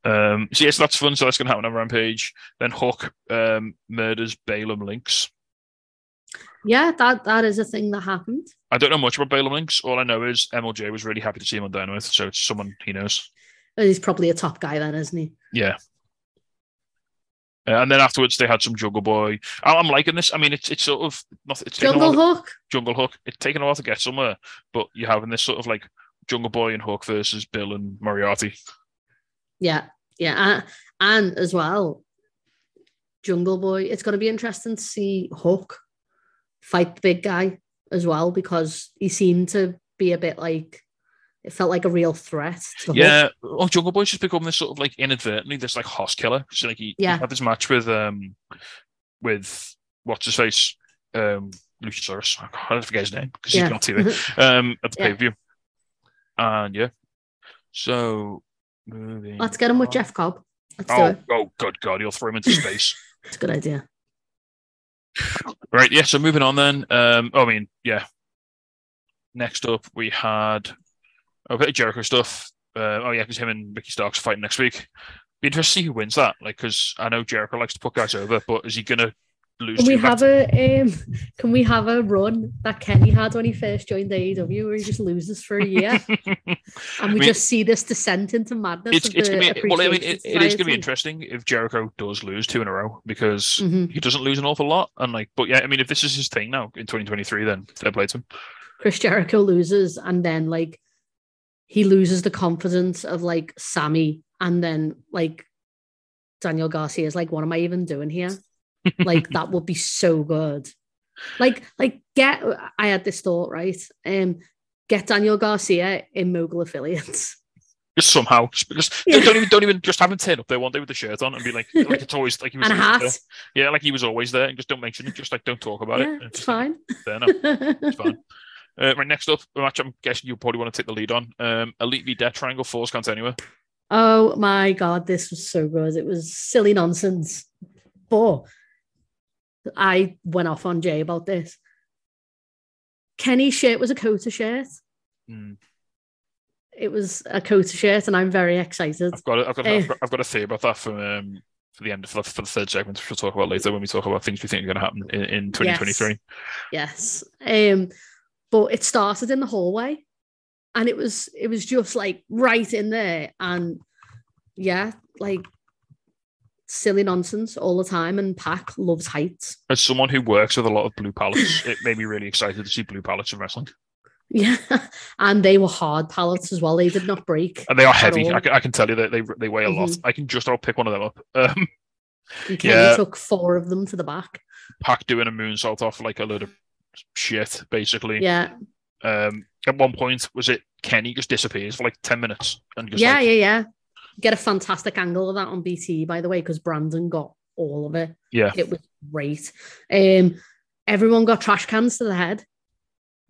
Um, so yes, that's fun. So that's going to happen on Rampage. Then Hook um, murders Balaam Links. yeah, that that is a thing that happened. I don't know much about Balaam Links. All I know is MLJ was really happy to see him on Dynamite, so it's someone he knows. He's probably a top guy then, isn't he? Yeah. Uh, and then afterwards, they had some Jungle Boy. I- I'm liking this. I mean, it's it's sort of not. It's Jungle while to- Hook. Jungle Hook. It's taken a while to get somewhere, but you're having this sort of like Jungle Boy and Hook versus Bill and Moriarty. Yeah, yeah, and, and as well, Jungle Boy. It's going to be interesting to see Hook fight the big guy as well because he seemed to be a bit like it felt like a real threat. Yeah, well, Jungle Boy's just become this sort of like inadvertently this like hoss killer. So like he, he Yeah. had this match with um with what's his face um Luchasaurus. I can't forget his name because Yeah. he's got TV (laughs) um at the Yeah. pay per view. And yeah, so moving. Let's get him with. Jeff Cobb. Let's Oh, it. oh, good God, he'll throw him into space. (laughs) It's a good idea. right, yeah. So moving on then. Um, I mean, yeah. Next up, we had a bit of Jericho stuff. Uh, oh yeah, because him and Ricky Starks are fighting next week. Be interested to see who wins that. Like, because I know Jericho likes to put guys over, but is he gonna lose? Can to we back have a um, can we have a run that Kenny had when he first joined AEW where he just loses for a year (laughs) and we mean- just see this descent into madness? it's it's gonna be well. I mean, it, it is gonna be interesting if Jericho does lose two in a row because Mhm. he doesn't lose an awful lot. And like, but yeah, I mean, if this is his thing now in 2023, then fair play to him. Chris Jericho loses and then like he loses the confidence of like Sammy and then like Daniel Garcia is like, what am I even doing here? (laughs) like that would be so good. Like, like get I had this thought, right? Um, get Daniel Garcia in mogul affiliates. Just somehow, just, just (laughs) Yeah. don't even don't even just have him turn up there one day with the shirt on and be like, like it's always like he was (laughs) and a hat. there. Yeah, like he was always there, and just don't mention it. Just like don't talk about Yeah, it. it's just fine. It's fine. Uh, right, next up, a match I'm guessing you probably want to take the lead on. Um, Elite v Death Triangle Count Anywhere. Oh my god, this was so good. It was silly nonsense. But I went off on Jay about this. Kenny's shirt was a Kota shirt. Mm. It was a Kota shirt, and I'm very excited. I've got, a, I've got, Eh. I've got, I've got a theory about that for um for the end for the, for the third segment, which we'll talk about later when we talk about things we think are going to happen in, in 2023. Yes. Um, but it started in the hallway, and it was it was just like right in there, and yeah, like silly nonsense all the time. And Pac loves heights. As someone who works with a lot of blue pallets, (laughs) it made me really excited to see blue pallets in wrestling, Yeah, (laughs) and they were hard pallets as well. They did not break. and they are heavy. I can, I can tell you that they they weigh a lot. Mhm. I can just i'll pick one of them up. (laughs) Um, Yeah. took four of them to the back. Pac doing a moonsault off like a load of shit, basically. Yeah, Um, at one point, was it Kenny just disappears for like ten minutes and just yeah, like, yeah, yeah. Get a fantastic angle of that on BT, by the way, because Brandon got all of it. yeah, It was great. Um, everyone got trash cans to the head.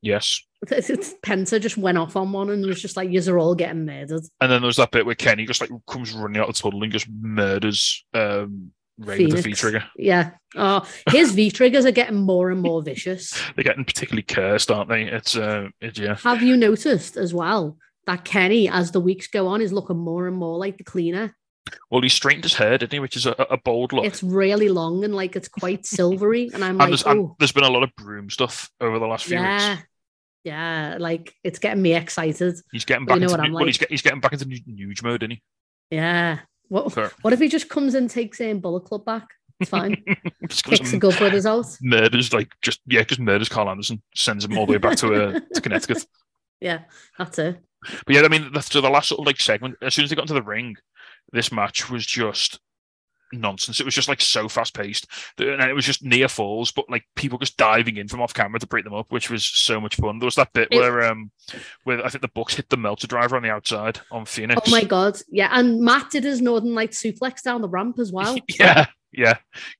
yes. (laughs) Penta just went off on one and was just like, "Yous are all getting murdered." And then there was that bit where Kenny just like comes running out of the tunnel and just murders um Rey with the V trigger. Yeah. Oh, his V triggers are getting more and more vicious. (laughs) They're getting particularly cursed, aren't they? It's uh, it, yeah. Have you noticed as well that Kenny, as the weeks go on, is looking more and more like the cleaner? Well, he straightened his hair, didn't he? Which is a, a bold look. It's really long and like it's quite silvery, and I'm (laughs) and like, there's, and there's been a lot of broom stuff over the last few yeah, weeks. yeah, like it's getting me excited. He's getting back you know into what I'm well, he's, like. get, he's getting back into new, nude mode, isn't he? Yeah. What Fair. what if he just comes and takes in Bullet Club back? It's fine. (laughs) Just Kicks the good brothers out. murders like just yeah, just murders Karl Anderson, sends him all the way back to uh, to Connecticut. (laughs) Yeah, that's it. But yeah, I mean, the, so the last sort of like segment, as soon as they got into the ring, this match was just nonsense. It was just like so fast paced, and it was just near falls, but like people just diving in from off camera to break them up, which was so much fun. There was that bit It- where um, where I think the Bucks hit the Meltzer Driver on the outside on Fenix. Oh my god. Yeah. And Matt did his Northern Light suplex down the ramp as well. (laughs) yeah, yeah,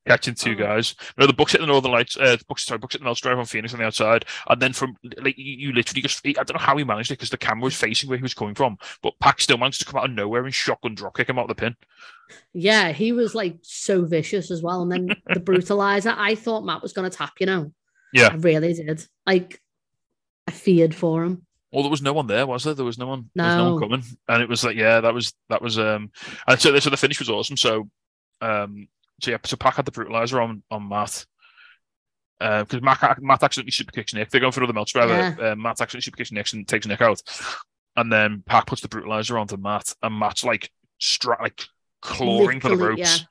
catching two Oh. guys. No, the Bucks hit the Northern Lights. Uh, the Bucks, sorry, Bucks hit the Meltzer Driver on Fenix on the outside, and then from like you, literally just I don't know how he managed it because the camera was facing where he was coming from, but Pac still managed to come out of nowhere and shotgun drop kick him out of the pin. Yeah, he was like so vicious as well. And then the brutalizer, I thought Matt was gonna tap, you know. Yeah. I really did. Like I feared for him. Well, there was no one there, was there? There was no one. There was no No. one coming, and it was like, yeah, that was that was. um And so, so the finish was awesome. So, um, so yeah, so Pac had the brutalizer on on Matt. Because Matt, Matt accidentally super kicks Nick. They're going for another melt driver. Uh, Matt accidentally super kicks Nick and takes Nick out. And then Pac puts the brutalizer onto Matt, and Matt's like stra- like clawing for the Literally, ropes.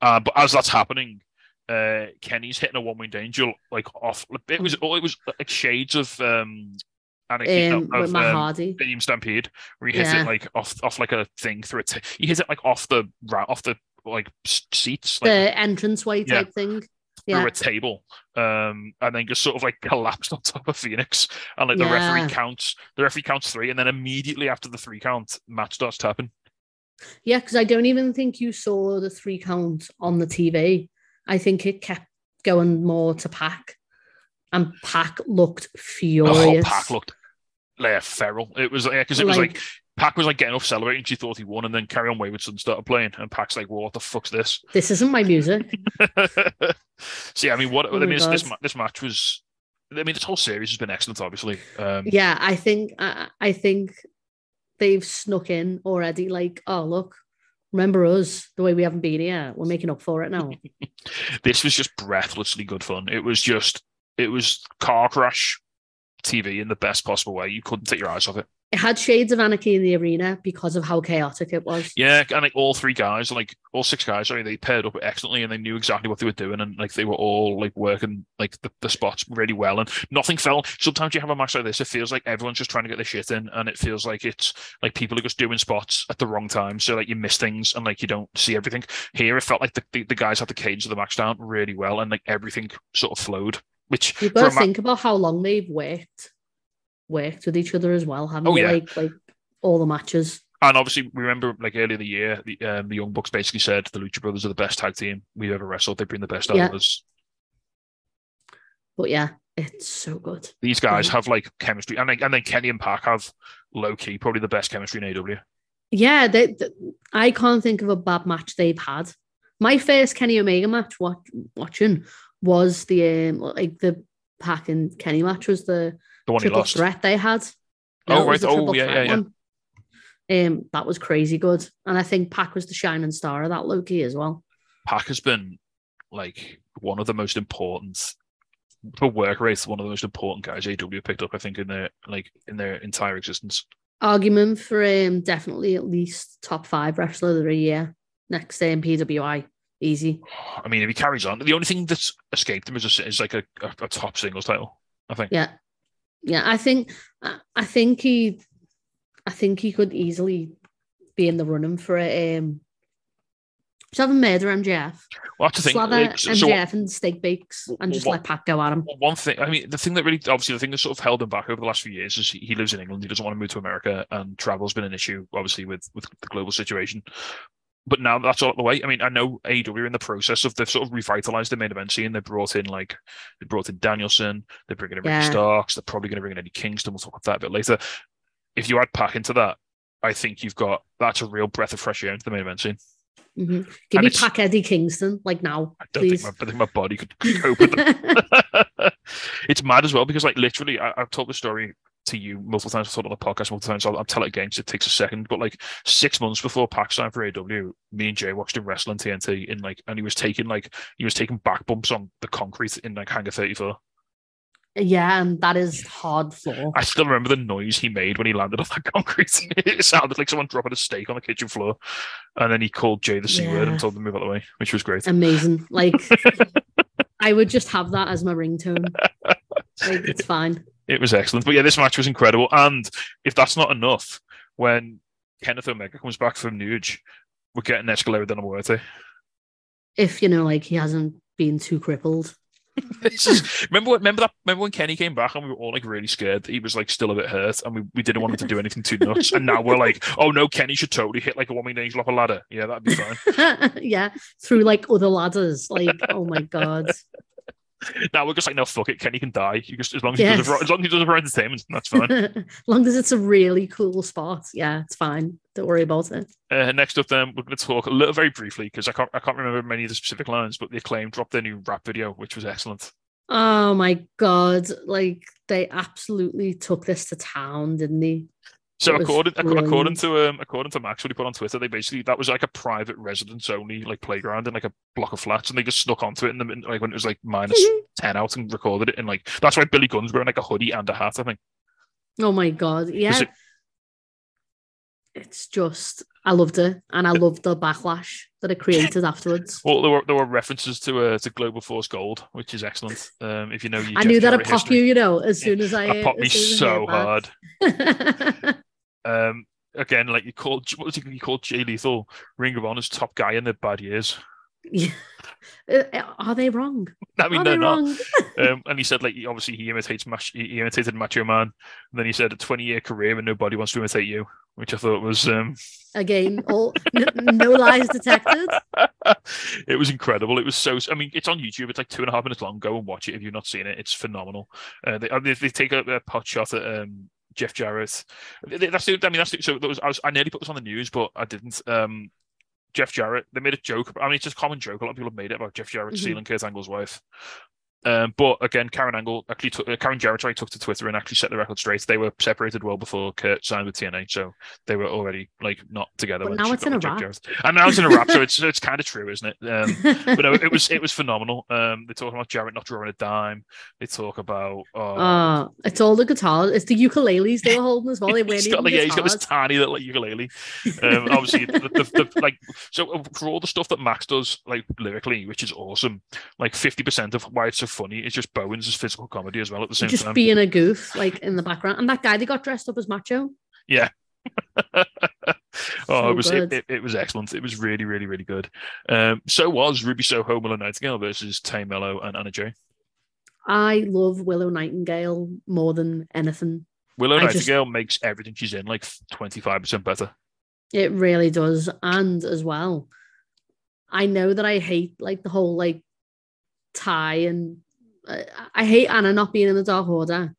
Uh, but as that's happening, uh, Kenny's hitting a one winged angel like off. It was it was like shades of um, Anarchy, Um, of, with Matt um, Hardy. Stadium Stampede, where he hits Yeah. it like off off like a thing through a. T- he hits it like off the off the like seats, like The entranceway Yeah. type thing. through a table, um, and then just sort of like collapsed on top of Fenix, and like the referee counts, the referee counts three, and then immediately after the three count, Matt starts tapping. Yeah, because I don't even think you saw the three count on the TV. I think it kept going more to Pac, and Pac looked furious. whole pack looked like feral. It was like because it was like Pac was like getting off celebrating. She thought he won, and then Carry On Wayward Son started playing, and Pac's like, well, "What the fuck's this?" this isn't my music. (laughs) so yeah, I mean, what Oh I mean, this, this this match was. I mean, this whole series has been excellent. Obviously, um, yeah, I think I, I think they've snuck in already. Like, oh look, remember us? The way we haven't been here, we're making up for it now. (laughs) this was just breathlessly good fun. It was just, it was car crash TV in the best possible way. You couldn't take your eyes off it. It had shades of anarchy in the arena because of how chaotic it was. Yeah, and like all three guys, like all six guys, sorry, they paired up excellently and they knew exactly what they were doing and like they were all like working like the, the spots really well and nothing fell. Sometimes you have a match like this, it feels like everyone's just trying to get their shit in and it feels like it's like people are just doing spots at the wrong time. So like you miss things and like you don't see everything. Here it felt like the, the, the guys had the cadence of the match down really well and like everything sort of flowed. Which You've got to ma- think about how long they've worked worked with each other as well, haven't Oh, yeah. Like like all the matches. And obviously, we remember like earlier in the year, the um, the Young Bucks basically said the Lucha Brothers are the best tag team we've ever wrestled. They bring the best out Yeah. of us. But yeah, it's so good. These guys Mhm. have like chemistry, and then, and then Kenny and Pac have low key probably the best chemistry in AW. Yeah, they, th- I can't think of a bad match they've had. My first Kenny Omega match watch, watching was the um, like the Pac and Kenny match was the The one he triple lost. threat they had. Oh, it right. Oh, yeah, yeah, yeah. Um, that was crazy good, and I think Pac was the shining star of that Loki as well. Pac has been like one of the most important for work rate, one of the most important guys AW picked up, I think, in their like in their entire existence. Argument for um, definitely at least top five wrestler of the year next day in PWI. Easy. I mean, if he carries on, the only thing that's escaped him is a, is like a, a, a top singles title. I think. Yeah, yeah. I think I, think he, I think he could easily be in the running for it. Um, just have him murder MJF, Well, that's the thing. slather so- MJF and steak bakes, and just what- let Pac go at him. one thing, I mean, the thing that really, obviously, the thing that sort of held him back over the last few years is he, he lives in England. He doesn't want to move to America, and travel's been an issue, obviously, with with the global situation. But now that's all out the way. I mean, I know AEW are in the process of they've sort of revitalized the main event scene. They brought in like they brought in Danielson. They're bringing in Ricky Yeah. Starks. They're probably going to bring in Eddie Kingston. We'll talk about that a bit later. If you add Pac into that, I think you've got that's a real breath of fresh air into the main event scene. hmm Give And me Pac Eddie Kingston like now, I don't please. think my, I think my body could, could cope with them. (laughs) (laughs) it's mad as well because, like, literally, I, I've told the story to you multiple times. I've told on the podcast multiple times. I'll, I'll tell it again because it takes a second. But like six months before signed for AW, me and Jay watched him wrestle on TNT in like, and he was taking like he was taking back bumps on the concrete in like Hangar 34. yeah, and that is hard floor. I still remember the noise he made when he landed on that (laughs) concrete. it sounded like someone dropping a steak on the kitchen floor. And then he called Jay the C word and told him to move out of the way, which was great. Amazing. Like (laughs) I would just have that as my ringtone. (laughs) Like it's fine. It was excellent. But yeah, this match was incredible. And if that's not enough, when Kenneth Omega comes back from Nuge, we're getting Escalera la Muerte. If you know, like he hasn't been too crippled. (laughs) Is, remember, what- remember that? Remember when Kenny came back and we were all like really scared that he was like still a bit hurt and we, we didn't want him to do anything too nuts. And now we're like, oh no, Kenny should totally hit like a woman angel off a ladder. Yeah, that'd be fine. (laughs) yeah, through like other ladders. Like, oh my god. (laughs) (laughs) now we're just like, no, fuck it, Kenny can die. You just as long as he does it for, as long as he does it for entertainment, that's fine. (laughs) as long as it's a really cool spot, yeah, it's fine. Don't worry about it. Uh, next up, then we're going to talk a little very briefly because I can't I can't remember many of the specific lines, but the acclaim dropped their new rap video, which was excellent. Oh my god! Like they absolutely took this to town, didn't they? So according ac- according to um according to Max, what he put on Twitter, they basically that was like a private residence only like playground in like a block of flats, and they just snuck onto it in the like when it was like minus (laughs) ten out and recorded it, and like that's why Billy Gunn's wearing like a hoodie and a hat, I think. Oh my god! Yeah, it- it's just I loved it, and I loved the backlash that it created (laughs) afterwards. Well, there were there were references to uh, to Global Force Gold, which is excellent. Um, if you know, I knew that it popped you, you know, as soon as I That popped me as soon as I so hard. (laughs) Um, again, like you called what was he, you called Jay Lethal Ring of Honor's top guy in the bad years. Yeah. (laughs) Uh, Are they wrong? (laughs) I mean, Are they're they not. (laughs) Um, and he said, like, obviously he imitates Mach- he imitated Macho Man, and then he said a twenty-year career and nobody wants to imitate you, which I thought was um, Again, all no, no lies detected. it was incredible. It was so. I mean, it's on YouTube. It's like two and a half minutes long. Go and watch it if you've not seen it. It's phenomenal. Uh, they, they they take a, a pot shot at um, Jeff Jarrett. That's the, I mean, that's the, so. That was, I was I nearly put this on the news, but I didn't. Um, Jeff Jarrett. They made a joke. I mean, it's just a common joke. A lot of people have made it about Jeff Jarrett Mhm. stealing Kurt Angle's wife. Um, but again, Karen Angle actually took uh, Karen Jarrett sorry, took to Twitter and actually set the record straight. They were separated well before Kurt signed with TNA, so they were already like not together. But now she in a wrap. And now it's in a wrap, so (laughs) it's it's kind of true, isn't it? Um, (laughs) but no, it was it was phenomenal. Um, they talk about Jarrett not drawing a dime. They talk about oh, Uh, it's all the guitars. It's the ukuleles they were holding as well. They (laughs) he's got like yeah, he's got this tiny little ukulele. Um, obviously, the, the, the, like so uh, for all the stuff that Max does, like lyrically, which is awesome. Like fifty percent of why it's so funny It's just Bowens' physical comedy as well at the same just time. Just being a goof, like in the background. And that guy, they got dressed up as macho. Yeah. (laughs) oh, So it was it, it, it was excellent. It was really, really, really good. Um, so was Ruby Soho, Willow Nightingale versus Tay Melo and Anna Jay. I love Willow Nightingale more than anything. Willow I just- Nightingale makes everything she's in like twenty five percent better. It really does. And as well, I know that I hate like the whole like tie and I hate Anna not being in the Dark Order,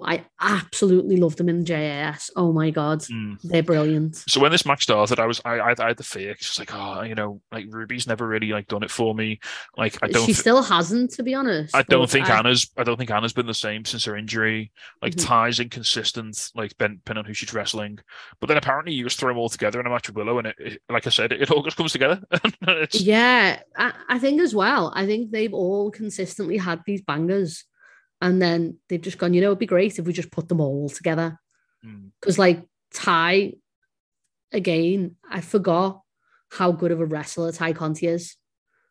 but I absolutely love them in JAS. Oh my god, Mm. they're brilliant. So when this match started, I was I I, I had the fear. It's like oh, you know, like Ruby's never really like done it for me. Like I don't. she still hasn't, to be honest. I don't think I- Anna's. I don't think Anna's been the same since her injury. Like Mhm. Ty's inconsistent, like depending on who she's wrestling. But then apparently you just throw them all together in a match with Willow, and it, it- like I said, it, all just comes together. (laughs) Yeah, I, I think as well. I think they've all consistently had these bangers, and then they've just gone. You know, it'd be great if we just put them all together. Mm. Because like Ty, again, I forgot how good of a wrestler Ty Conti is,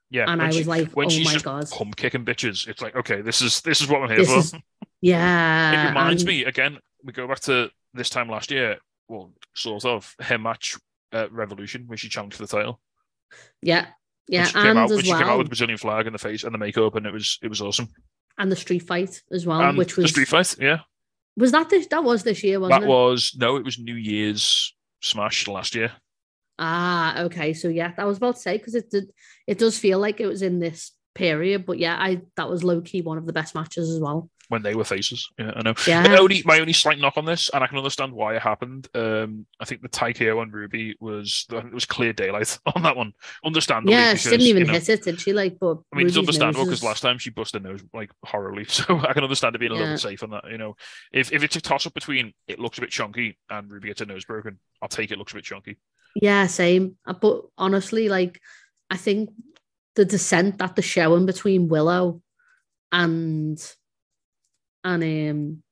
yeah. and I she- was like, when oh my god, pump kicking bitches, it's like okay, this is this is what I'm here this for. is yeah. it reminds and- me again. We go back to this time last year. Well, sort of her match at Revolution when she challenged for the title. Yeah, yeah, when she came and out, when as she came out with the Brazilian flag in the face and the makeup, and it was it was awesome. And the street fight as well, and which the was street fight, yeah. was that this that was this year, wasn't That it? was no, it was New Year's Smash last year. Ah, okay. So yeah, I was about to say because it did it does feel like it was in this period, but yeah, I that was low key one of the best matches as well. When they were faces. Yeah, I know. Yeah. My only my only slight knock on this, and I can understand why it happened. Um, I think the TayKO on Ruby was it was clear daylight (laughs) on that one. Understandable. Yeah, because, she didn't even you know, hit it, did she? Like, but I mean, it's understandable because is- last time she busted her nose like horribly, (laughs) so I can understand it being a little Yeah. bit safe on that. You know, if if it's a toss up between it looks a bit chunky and Ruby gets her nose broken, I'll take it looks a bit chunky. Yeah, same. Uh, But honestly, like, I think the descent that they're showing between Willow and and um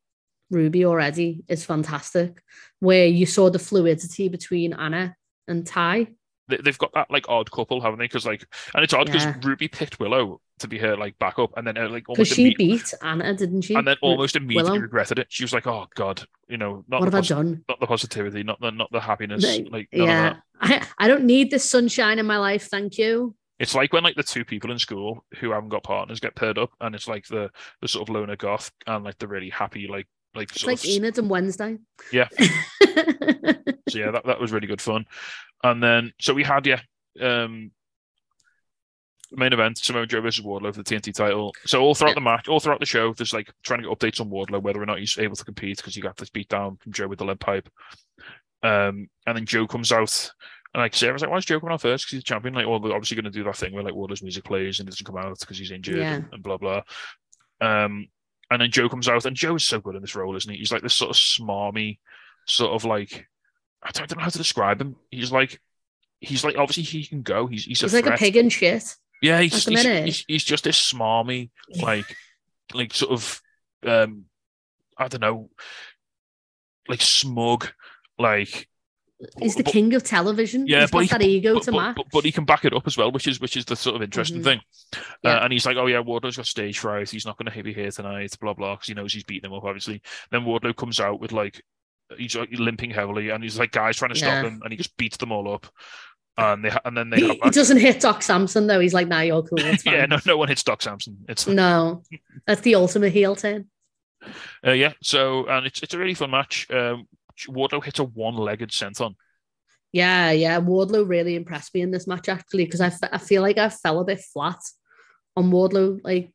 Ruby already is fantastic. Where you saw the fluidity between Anna and Ty. They, they've got that like odd couple, haven't they? Because like, and it's odd because Yeah. Ruby picked Willow to be her like backup, and then uh, like Because almost she beat Anna, didn't she? and then almost immediately Willow? regretted it. She was like, "Oh God, you know, not What the have I done? not the positivity, not the not the happiness, Like, like none of yeah. that." I, I don't need this sunshine in my life, thank you. It's like when like the two people in school who haven't got partners get paired up, and it's like the the sort of loner goth and like the really happy like like It's like of Enid and Wednesday. Yeah. (laughs) so yeah, that, that was really good fun. And then so we had yeah, um main event, Samoa Joe versus Wardlow for the TNT title. So all throughout Yeah. the match, all throughout the show, there's like trying to get updates on Wardlow, whether or not he's able to compete because he got this beat down from Joe with the lead pipe. Um, and then Joe comes out, and like Sarah's like, "Why is Joe coming out first? Because he's the champion." Like, well, they're obviously going to do that thing where like Wardlow's music plays and he doesn't come out because he's injured Yeah. and, and blah blah. Um, and then Joe comes out, and Joe is so good in this role, isn't he? He's like this sort of smarmy, sort of like I don't, I don't know how to describe him. He's like he's like obviously he can go. He's he's, He's a like a pig in shit. Yeah, he's just, he's, he's, he's just this smarmy, like like sort of um I don't know, like smug, like He's the but- king of television. Yeah, He's but got he that ego but, to match. but- but he can back it up as well, which is which is the sort of interesting Mhm. thing. Yeah. Uh, and he's like, "Oh yeah, Wardlow's got stage fright. He's not going to be here tonight." Blah blah, because he knows he's beating him up. Obviously, then Wardlow comes out with like he's like, limping heavily, and he's like guys trying to Yeah. stop him, and he just beats them all up. And they ha- and then they he, have he doesn't hit Doc Sampson though. He's like, nah, you're cool. (laughs) Yeah, no, no one hits Doc Sampson. It's no, that's the ultimate heel turn. Uh, yeah, so and it's it's a really fun match. Um, Wardlow hits a one-legged senton. Yeah, yeah. Wardlow really impressed me in this match actually because I, I feel like I fell a bit flat on Wardlow like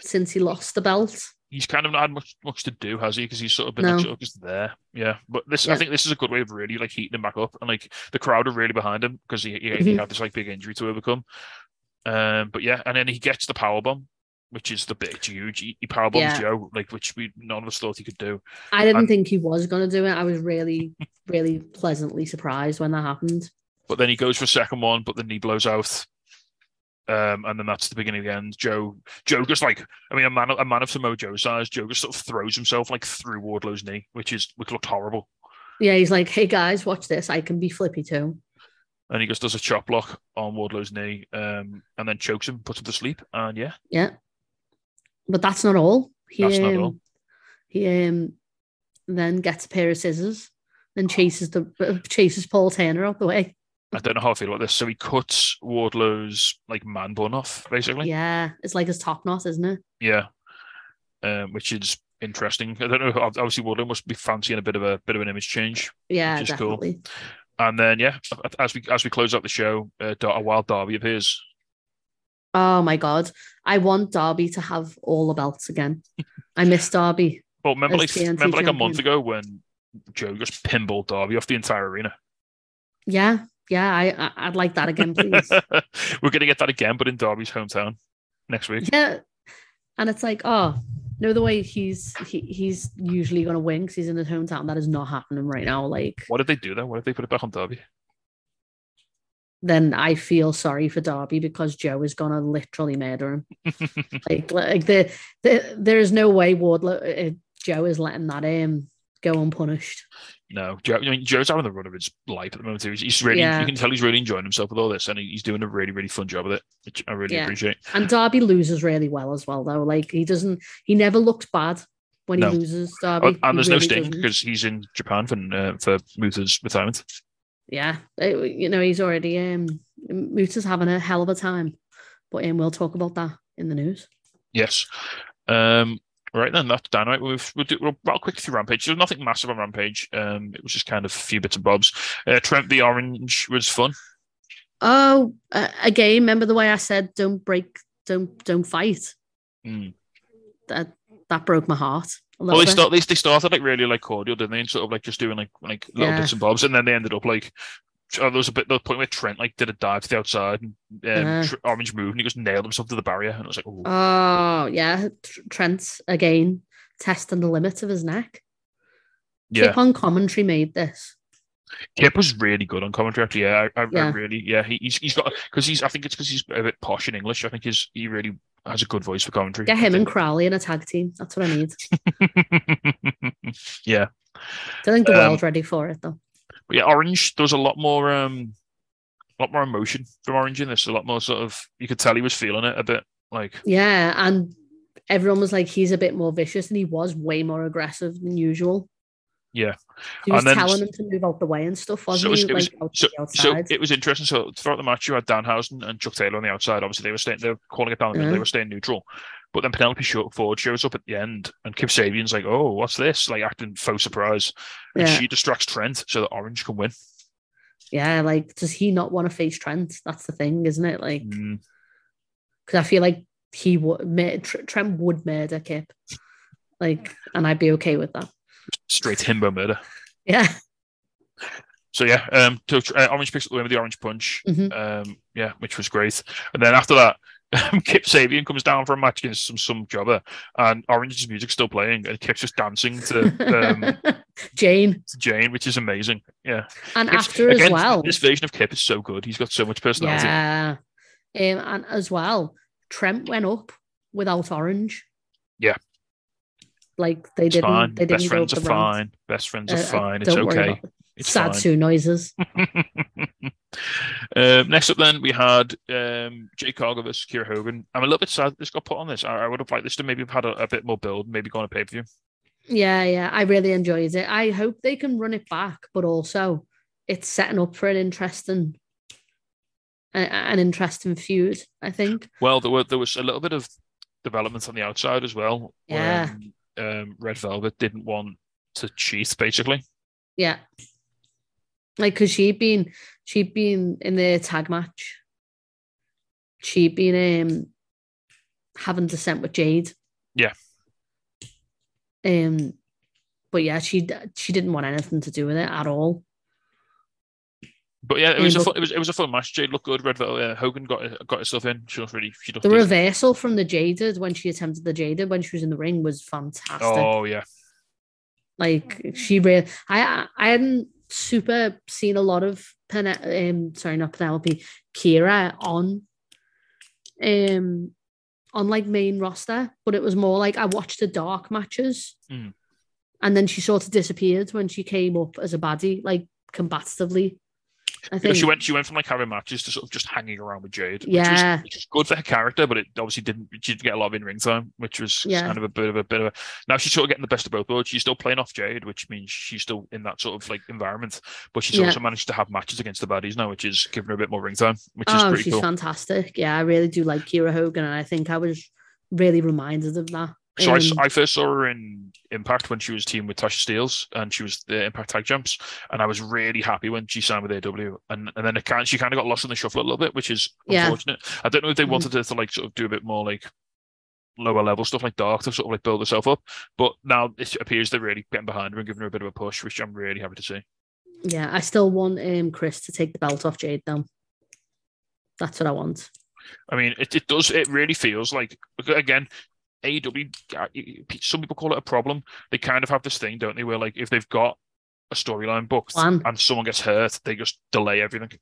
since he lost the belt. He's kind of not had much much to do, has he? Because he's sort of been No. like, sort of just there. Yeah, but this I think this is a good way of really like heating him back up, and like the crowd are really behind him because he he, he Mhm. had this like big injury to overcome. Um, but yeah, and then he gets the power bomb, which is the big huge. He, he power bombs Yeah. Joe, like which we none of us thought he could do. I didn't And- think he was gonna do it. I was really, (laughs) really pleasantly surprised when that happened. But then he goes for a second one, but the knee blows out. Um, and then that's the beginning of the end. Joe, Joe just like, I mean, a man, a man of Samoa Joe size, Joe just sort of throws himself like through Wardlow's knee, which is which looked horrible. Yeah, he's like, hey guys, watch this. I can be flippy too. And he just does a chop block on Wardlow's knee, um, and then chokes him, puts him to sleep, and yeah, Yeah. But that's not all. He, That's not um, all. He um, then gets a pair of scissors and chases the uh, chases Paul Turner out the way. I don't know how I feel about this. So he cuts Wardlow's like man bun off, basically. Yeah, it's like his top knot, isn't it? Yeah. Um, which is interesting. I don't know. ob- Obviously, Wardlow must be fancying a bit of a bit of an image change. Yeah, Which is cool. And then yeah, as we as we close out the show, uh, a wild Darby appears. Oh my god, I want Darby to have all the belts again. I miss (laughs) Darby. Well, remember like TNT remember like a month ago when Joe just pinballed Darby off the entire arena. Yeah, yeah, I, I I'd like that again, please. (laughs) We're gonna get that again, but in Darby's hometown next week. yeah, and it's like, oh, no, the way he's he, he's usually gonna win because he's in his hometown. That is not happening right now. Like, What did they do though? What if they put it back on Darby? Then I feel sorry for Darby because Joe is gonna literally murder him. (laughs) like, like the, the there is no way Wardlow uh, Joe is letting that um go unpunished. No, Joe, I mean, Joe's having the run of his life at the moment. Too. He's, he's really, Yeah. you can tell he's really enjoying himself with all this, and he's doing a really, really fun job with it, which I really Yeah. appreciate. And Darby loses really well as well, though. Like he doesn't, he never looks bad when No. he loses. Oh, Darby, and He there's no sting because he's in Japan for uh, for Muta's retirement. Yeah, Uh, you know he's already um Muta's having a hell of a time, but um, we'll talk about that in the news. Yes. Um, right then, that's dynamite. We've, we'll do we'll rattle quickly through Rampage. There's nothing massive on Rampage. Um, it was just kind of a few bits and bobs. Uh, Trent the Orange was fun. Oh, uh, again, remember the way I said don't break, don't don't fight. Mm. That that broke my heart. Well, they bit. start they, they started like really like cordial, didn't they? And sort of like just doing like like little Yeah. bits and bobs, and then they ended up like. Oh, there was a bit the point where Trent like did a dive to the outside, and um, Yeah. Tr- Orange moved, and he just nailed himself to the barrier, and it was like, oh, Oh yeah, Trent again testing the limits of his neck. yeah. Kip on commentary made this. Kip was really good on commentary. Actually, yeah, I, I, I really, yeah, he, he's he's got because he's. I think it's because he's a bit posh in English. I think he's he really has a good voice for commentary. Get him and Crowley in a tag team. That's what I need. (laughs) yeah, Don't think the Um, world's ready for it though. but yeah, Orange. There was a lot more, um, a lot more emotion from Orange in this. A lot more sort of. You could tell he was feeling it a bit. Like, Yeah, and everyone was like, he's a bit more vicious, and he was way more aggressive than usual. Yeah. he was And then- telling him to move out the way and stuff, wasn't it was- he? it was- like so, so it was interesting. So throughout the match, you had Danhausen and Chuck Taylor on the outside. Obviously, they were staying. They were calling it down the middle. They were staying neutral. But then Penelope Ford shows up at the end, and Kip Sabian's like, "Oh, what's this?" Like acting faux surprise, and Yeah. she distracts Trent so that Orange can win. yeah, like does he not want to face Trent? That's the thing, isn't it? Like, Mm, because I feel like he would Trent would murder Kip, like, and I'd be okay with that. Straight himbo murder. Yeah, So yeah, um, so uh, Orange picks up the win with the Orange Punch. Mhm. Um, yeah, which was great. And then after that, (laughs) Kip Sabian comes down for a match against some some jobber, and Orange's music's still playing, and Kip's just dancing to, um, (laughs) Jane, to Jane, which is amazing. Yeah. and Kip's- after as well, This version of Kip is so good. He's got so much personality. yeah, um, and as well, Trent went up without Orange. Yeah. Like they It's didn't. fine. They didn't Best friends are fine. Best friends are Uh, uh, fine. It's okay. It's Sad fine. Sue noises. (laughs) (laughs) um, next up, then we had um, Jade Cargill versus Kiera Hogan. I'm a little bit sad this got put on this. I, I would have liked this to maybe have had a, a bit more build, maybe go on a pay per view. Yeah, yeah, I really enjoyed it. I hope they can run it back, but also it's setting up for an interesting, an interesting feud. I think. Well, there were there was a little bit of development on the outside as well. Yeah. when, um, Red Velvet didn't want to cheat, basically. Yeah, like because she'd been she'd been in the tag match. She'd been um having descent with Jade. Yeah. Um, but yeah, she she didn't want anything to do with it at all. But yeah, it was a fun, it was it was a fun match. Jade looked good. Red Velvet uh, Hogan got got herself in. She looked really she looked The decent. reversal from the jaded when she attempted the jaded when she was in the ring was fantastic. Oh yeah, Like she really, I I hadn't super seen a lot of Pen, um, sorry, not Penelope, Kiera on, um, on like main roster, but it was more like I watched the dark matches, Mm. and then she sort of disappeared when she came up as a baddie, like combatively. I Yeah, think she went she went from like having matches to sort of just hanging around with Jade. which Yeah. was, which was good for her character, but it obviously didn't. She didn't get a lot of in ring time, which was Yeah. kind of a bit of a bit of a. Now she's sort of getting the best of both worlds. She's still playing off Jade, which means she's still in that sort of like environment, but she's Yeah. also managed to have matches against the baddies now, which is giving her a bit more ring time, which is Oh, pretty she's cool. fantastic. Yeah, I really do like Kiera Hogan, and I think I was really reminded of that So Um, I I, first saw her in Impact when she was teamed with Tasha Steeles and she was the Impact Tag Champs, and I was really happy when she signed with AW. And and then it kind she kind of got lost in the shuffle a little bit, which is Yeah. unfortunate. I don't know if they Mhm. wanted her to like sort of do a bit more like lower level stuff like Dark to sort of like build herself up, but now it appears they're really getting behind her and giving her a bit of a push, which I'm really happy to see. Yeah, I still want um Kris to take the belt off Jade though. That's what I want. I mean, it, it does. It really feels like again, AEW. uh, Some people call it a problem. They kind of have this thing, don't they? Where like if they've got a storyline booked Plan. and someone gets hurt, they just delay everything.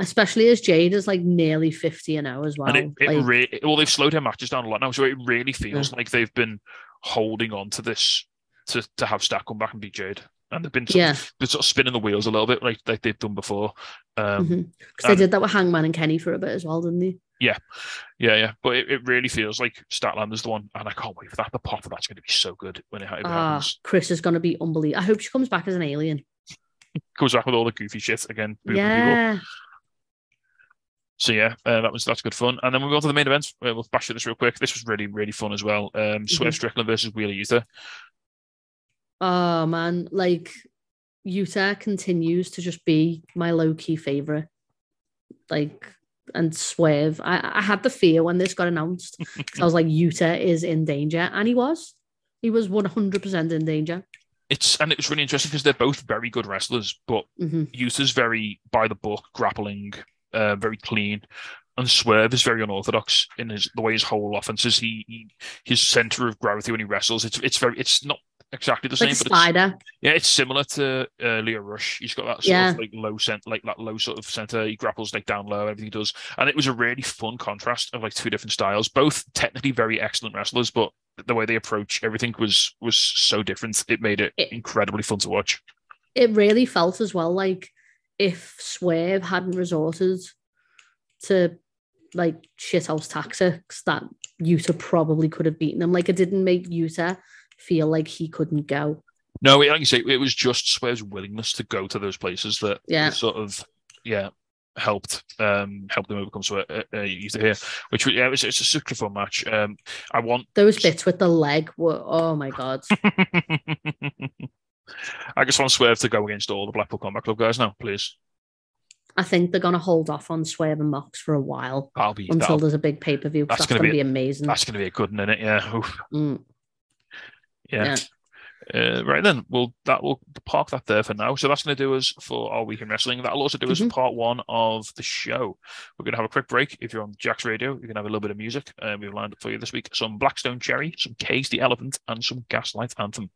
Especially as Jade is like nearly 50 and 0 as well. and it, it like, re- well, they've slowed their matches down a lot now, so it really feels like they've been holding on to this to to have Stack come back and beat Jade, and they've been sort, yeah, of, been sort of spinning the wheels a little bit, like like they've done before. Um, because they did that with Hangman and Kenny for a bit as well, didn't they? Yeah, yeah, yeah. but it, it really feels like Statlander's the one, and I can't wait for that. The pop of that's going to be so good when it, it Ah, happens. Kris is going to be unbelievable. I hope she comes back as an alien. Comes back with all the goofy shit again. booping people. Yeah, So yeah, uh, that was that's good fun. And then we go on to the main event. Uh, we'll bash through this real quick. This was really really fun as well. Um, Swerve Mhm. Strickland versus Wheeler Yuta. Oh man, like Yuta continues to just be my low key favorite. Like and Swerve. I, I had the fear when this got announced. I was like, Yuta is in danger. And he was. He was 100% in danger. It's and it was really interesting because they're both very good wrestlers, but hmm Yuta's very by the book, grappling, uh, very clean, and Swerve is very unorthodox in his the way his whole offense is. He, he his center of gravity when he wrestles. It's it's very it's not exactly the Like same, a but it's, spider. yeah, it's similar to uh, Lio Rush. He's got that sort Yeah. of like low cent, like that low sort of center. He grapples like down low, everything he does, and it was a really fun contrast of like two different styles, both technically very excellent wrestlers, but the way they approach everything was was so different. It made it It- incredibly fun to watch. it really felt as well like if Swerve hadn't resorted to like shithouse tactics that Yuta probably could have beaten him. Like it didn't make Yuta feel like he couldn't go. No, like you say, it was just Swerve's willingness to go to those places that Yeah. sort of yeah helped um help them overcome Swerve uh, uh, Yuta here, which was- yeah, it was, it's a super fun match. Um, I want Those bits with the leg were oh my god. (laughs) I just want Swerve to go against all the Blackpool Combat Club guys now, please. I think they're gonna hold off on Swerve and Mox for a while That'll be until there's a big pay per view. that's That's, gonna gonna, be- be, amazing. that's going to be a good one, isn't it? Yeah, Mm, yeah. Uh, right then, well, that will park that there for now. So that's going to do us for our week in wrestling. That'll also do us for Mhm. part one of the show. We're going to have a quick break. If you're on Jack's Radio, you can have a little bit of music. Uh, we've lined up for you this week some Blackstone Cherry, some Cage the Elephant, and some Gaslight Anthem.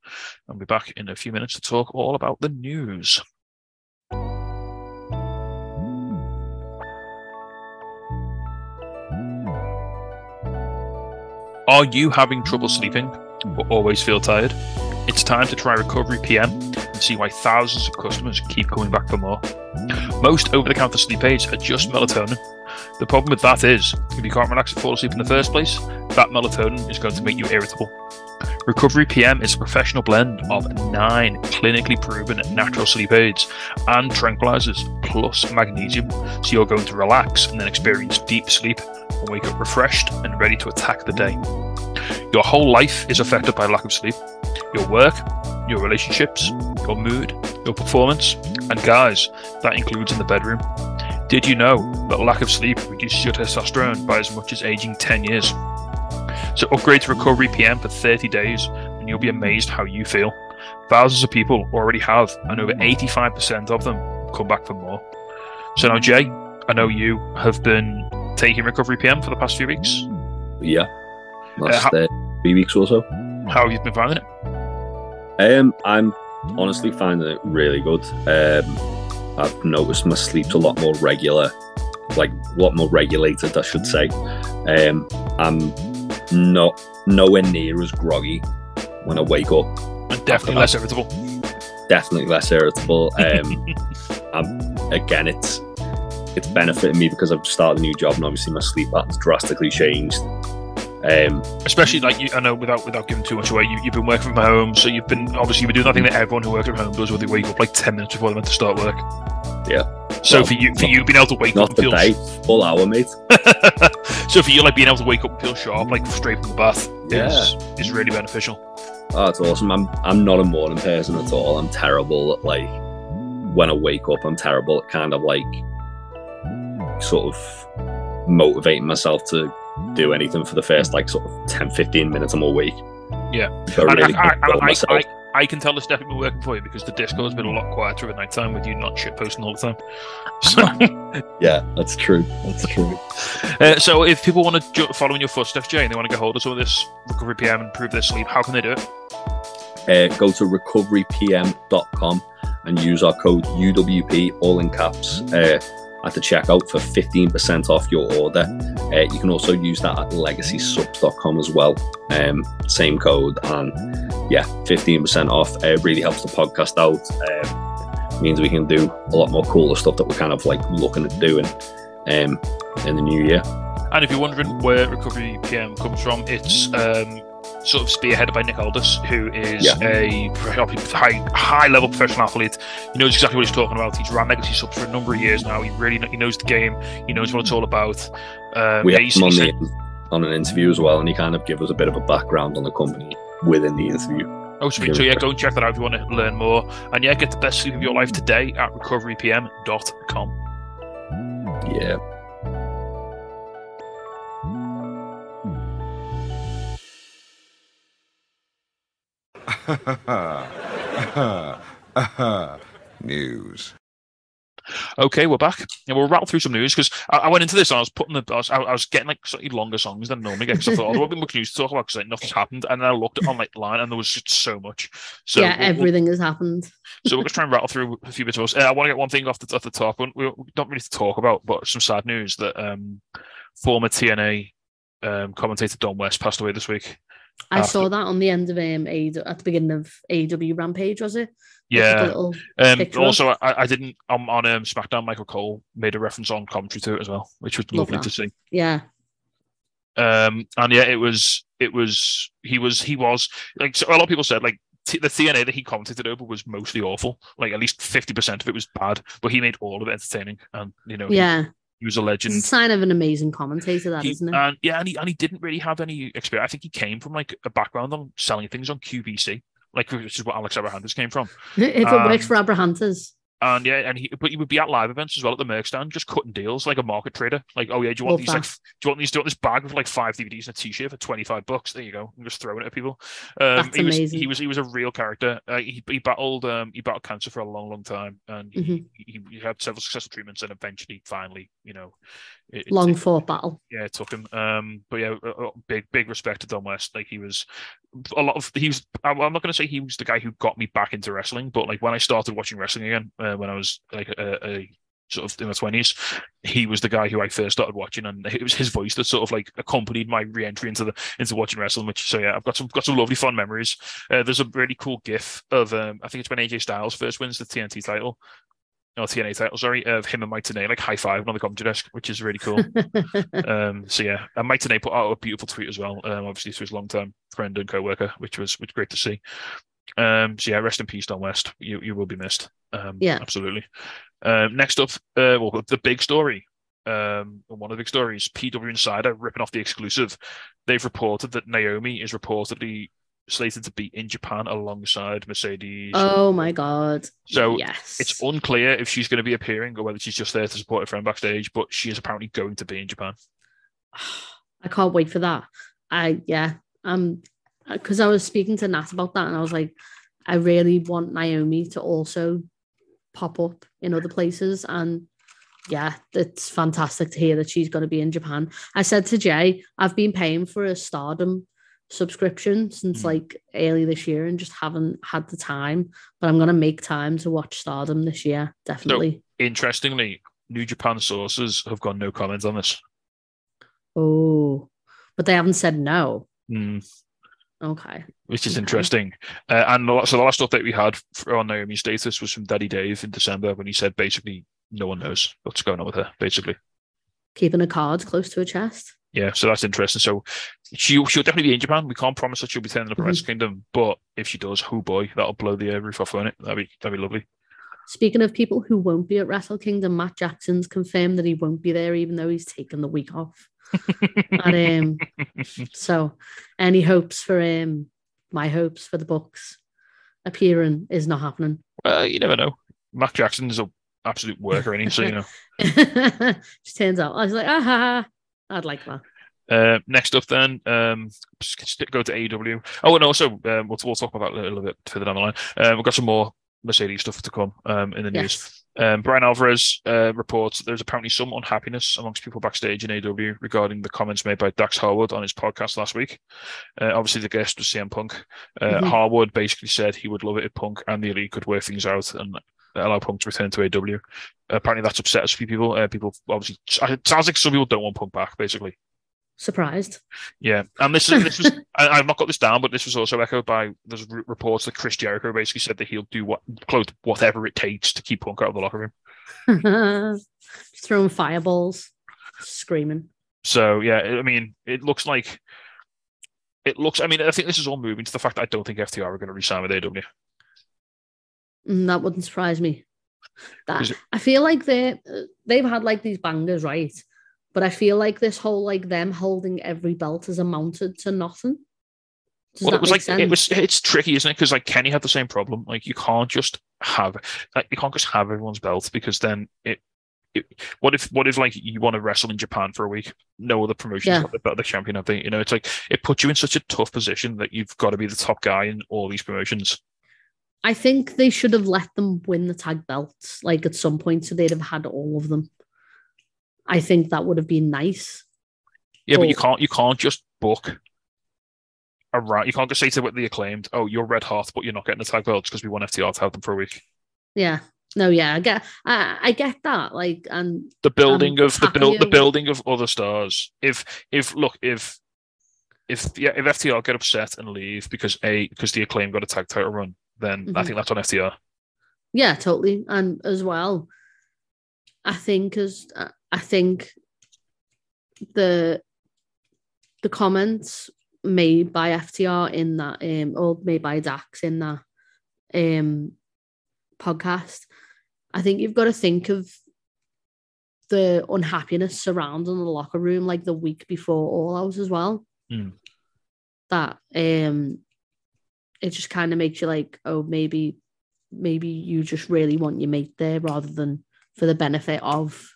I'll be back in a few minutes to talk all about the news. Are you having trouble sleeping always feel tired? It's time to try Recovery PM and see why thousands of customers keep coming back for more. Most over the counter sleep aids are just melatonin. The problem with that is, if you can't relax and fall asleep in the first place, that melatonin is going to make you irritable. Recovery PM is a professional blend of nine clinically proven natural sleep aids and tranquilizers plus magnesium, so you're going to relax and then experience deep sleep and wake up refreshed and ready to attack the day. Your whole life is affected by lack of sleep. Your work, your relationships, your mood, your performance, and guys, that includes in the bedroom. Did you know that lack of sleep reduces your testosterone by as much as aging 10 years? So upgrade to Recovery PM for 30 days and you'll be amazed how you feel. Thousands of people already have, and over 85% of them come back for more. So now, Jay, I know you have been taking Recovery PM for the past few weeks. Yeah. Last how- uh, three weeks or so. How have you been finding it? Um, I'm honestly finding it really good. Um, I've noticed my sleep's a lot more regular, like a lot more regulated, I should say. Um, I'm not nowhere near as groggy when I wake up. And definitely less irritable. Definitely less irritable. (laughs) Um, I'm, again, it's it's benefiting me because I've started a new job and obviously my sleep pattern's drastically changed. Um, Especially like you, I know without without giving too much away, you, you've been working from home, so you've been obviously you've been doing nothing that everyone who works from home does, where they wake up like ten minutes before they're meant to start work. Yeah. So Well, for you, for you being able to wake up not and feel today, full hour, mate. (laughs) so for you like being able to wake up and feel sharp, like straight from the bath, is is really beneficial. Oh, that's awesome. I'm I'm not a morning person at all. I'm terrible at like when I wake up. I'm terrible at kind of like sort of motivating myself to do anything for the first like sort of 10, 15 minutes I'm week. Yeah. So I really I, I, I. I, can tell it's definitely been working for you because the Discord has been a lot quieter at night time with you not shit posting all the time. (laughs) So, yeah, that's true. That's true. (laughs) uh, so if people want to ju- follow in your footsteps, Jay, and they want to get hold of some of this recovery PM and improve their sleep, how can they do it? Uh, go to recoverypm.com and use our code UWP, all in caps, uh, at the checkout for 15% off your order. Uh, you can also use that at legacysubs.com as well. Um, same code, and yeah, 15% off. Uh, really helps the podcast out. Um, means we can do a lot more cooler stuff that we're kind of like looking at doing um, in the new year. And if you're wondering where Recovery PM comes from, it's um, sort of spearheaded by Nick Aldis, who is Yeah. a high high level professional athlete. He knows exactly what he's talking about. He's ran legacy subs for a number of years now. He really he knows the game. He knows what it's all about. Um, we yeah, had him on, the, on an interview as well, and he kind of gave us a bit of a background on the company within the interview. Oh, sweet. So, yeah, go and check that out if you want to learn more. And yeah, get the best sleep of your life today at recoverypm.com. Yeah. (laughs) News. Okay, we're back, and we'll rattle through some news because I, I went into this and I was putting the I was, I was getting like slightly longer songs than I normally get because I thought oh, there won't be much news to talk about because like, nothing's happened, and then I looked on like line and there was just so much. So yeah, we'll- we'll- everything has happened. so we're going to try and rattle through a few bits of us. Uh, I want to get one thing off the, off the top. We, we don't really to talk about, but some sad news that um, former TNA um, commentator Don West passed away this week. I After- saw that on the end of um A at the beginning of AW Rampage, was it? Yeah. Um, also, I, I didn't on, on um, SmackDown. Michael Cole made a reference on commentary to it as well, which was Love lovely that. to see. yeah. Um, and yeah, it was it was he was he was like so a lot of people said like t- the TNA that he commented over was mostly awful. Like at least fifty percent of it was bad, but he made all of it entertaining. And you know, Yeah. He, was a It's legend. a sign of an amazing commentator, that He- not it? And yeah, and he, and he didn't really have any experience. I think he came from like a background on selling things on QVC, like which is what Alex Abrahantes came from. if it um, works for Abrahantes, And yeah, and he but he would be at live events as well at the Merc stand, just cutting deals like a market trader. Like, oh yeah, do you want Love these? that. Like, f- do you want these? Do you want this bag with like five DVDs and a T-shirt for twenty five bucks? There you go. I'm just throwing it at people. Um, That's he was amazing. he was he was a real character. Uh, he, he battled um he battled cancer for a long long time, and he, Mhm. he, he had several successful treatments, and eventually, finally, you know, it, it- long fought battle. yeah, it took him. Um, but yeah, big big respect to Don West. Like he was a lot of he was. I'm I'm not going to say he was the guy who got me back into wrestling, but like when I started watching wrestling again, uh, when I was like a, a sort of in my twenties, he was the guy who I first started watching, and it was his voice that sort of like accompanied my re-entry into the into watching wrestling. Which so yeah, I've got some got some lovely fun memories. Uh, there's a really cool GIF of um, I think it's when AJ Styles first wins the TNT title. No, TNA title, sorry, of him and Mike Tenay like high five on the commentary desk, which is really cool. (laughs) Um, so yeah, and Mike Tenay put out a beautiful tweet as well. Um, obviously to his long-term friend and co-worker, which was which great to see. Um, so yeah, rest in peace, Don West. You you will be missed. Um, Yeah. absolutely. Um, next up, uh, well, the big story. Um, one of the big stories, PW Insider ripping off the exclusive. They've reported that Naomi is reportedly slated to be in Japan alongside Mercedes. oh my god. So, yes. It's unclear if she's going to be appearing or whether she's just there to support her friend backstage, but she is apparently going to be in Japan. (sighs) I can't wait for that. I yeah, um, because I was speaking to Nat about that, and I was like, I really want Naomi to also pop up in other places, and yeah, it's fantastic to hear that she's going to be in Japan. I said to Jay, I've been paying for a Stardom subscription since Mm. like early this year, and just haven't had the time. But I'm going to make time to watch Stardom this year, definitely. Interestingly, New Japan sources have got no comments on this. oh, but they haven't said no. Mm, Okay. which is Okay. interesting. Uh, and so the last update we had for, on Naomi's status was from Daddy Dave in December when he said basically no one knows what's going on with her, basically. keeping a card close to her chest. Yeah, so that's interesting. So she she'll definitely be in Japan. We can't promise that she'll be turning up Mm-hmm. Wrestle Kingdom, but if she does, oh boy, that'll blow the roof off on it. That'd be that'd be lovely. Speaking of people who won't be at Wrestle Kingdom, Matt Jackson's confirmed that he won't be there, even though he's taken the week off. And um, (laughs) so, any hopes for um, my hopes for the books appearing is not happening. Well, you never know. Matt Jackson's an absolute worker, and so you know. (laughs) Just turns out I was like, ah, ha, ha. I'd like that. Uh, next up, then, um, go to AEW. Oh, and also, um, we'll, we'll talk about that a little bit further down the line. Um, we've got some more Mercedes stuff to come um, in the news. Yes. Um, Bryan Alvarez uh, reports there's apparently some unhappiness amongst people backstage in AW regarding the comments made by Dax Harwood on his podcast last week. Uh, obviously, the guest was CM Punk. Uh, Mhm. Harwood basically said he would love it if Punk and the Elite could work things out and allow Punk to return to AW. apparently, that's upset a few people. Uh, people obviously, it sounds like some people don't want Punk back, basically. Surprised. Yeah, and this is this was (laughs) I, I've not got this down, but this was also echoed by there's reports that Chris Jericho basically said that he'll do what close whatever it takes to keep Punk out of the locker room. (laughs) Throwing fireballs, screaming. So yeah, I mean, it looks like it looks. I mean, I think this is all moving to the fact that I don't think FTR are going to resign with AW. Mm, That wouldn't surprise me. That I feel like they they've had like these bangers, right? But I feel like this whole like them holding every belt has amounted to nothing. Does well, it was like sense? it was. It's tricky, isn't it? Because like Kenny had the same problem. Like you can't just have like you can't just have everyone's belt because then it. it what if what if like you want to wrestle in Japan for a week? No other promotion's Yeah. got the the champion have they? You know, it's like it puts you in such a tough position that you've got to be the top guy in all these promotions. I think they should have let them win the tag belts like at some point, so they'd have had all of them. I think that would have been nice. Yeah, but you can't you can't just book around. You can't just say to the acclaimed, "Oh, you're red hot, but you're not getting the tag belts because we want FTR to have them for a week." Yeah. No, yeah, I get I, I get that. Like and The building I'm of the build the building of other stars. If if look if if yeah if FTR get upset and leave because a because the acclaim got a tag title run, then I Mhm. think that's on FTR. Yeah, totally. And as well, I think as I think the the comments made by FTR in that um or made by Dax in that um podcast, I think you've got to think of the unhappiness surrounding the locker room like the week before All Out as well. Hmm. That um it just kind of makes you like, oh, maybe maybe you just really want your mate there rather than for the benefit of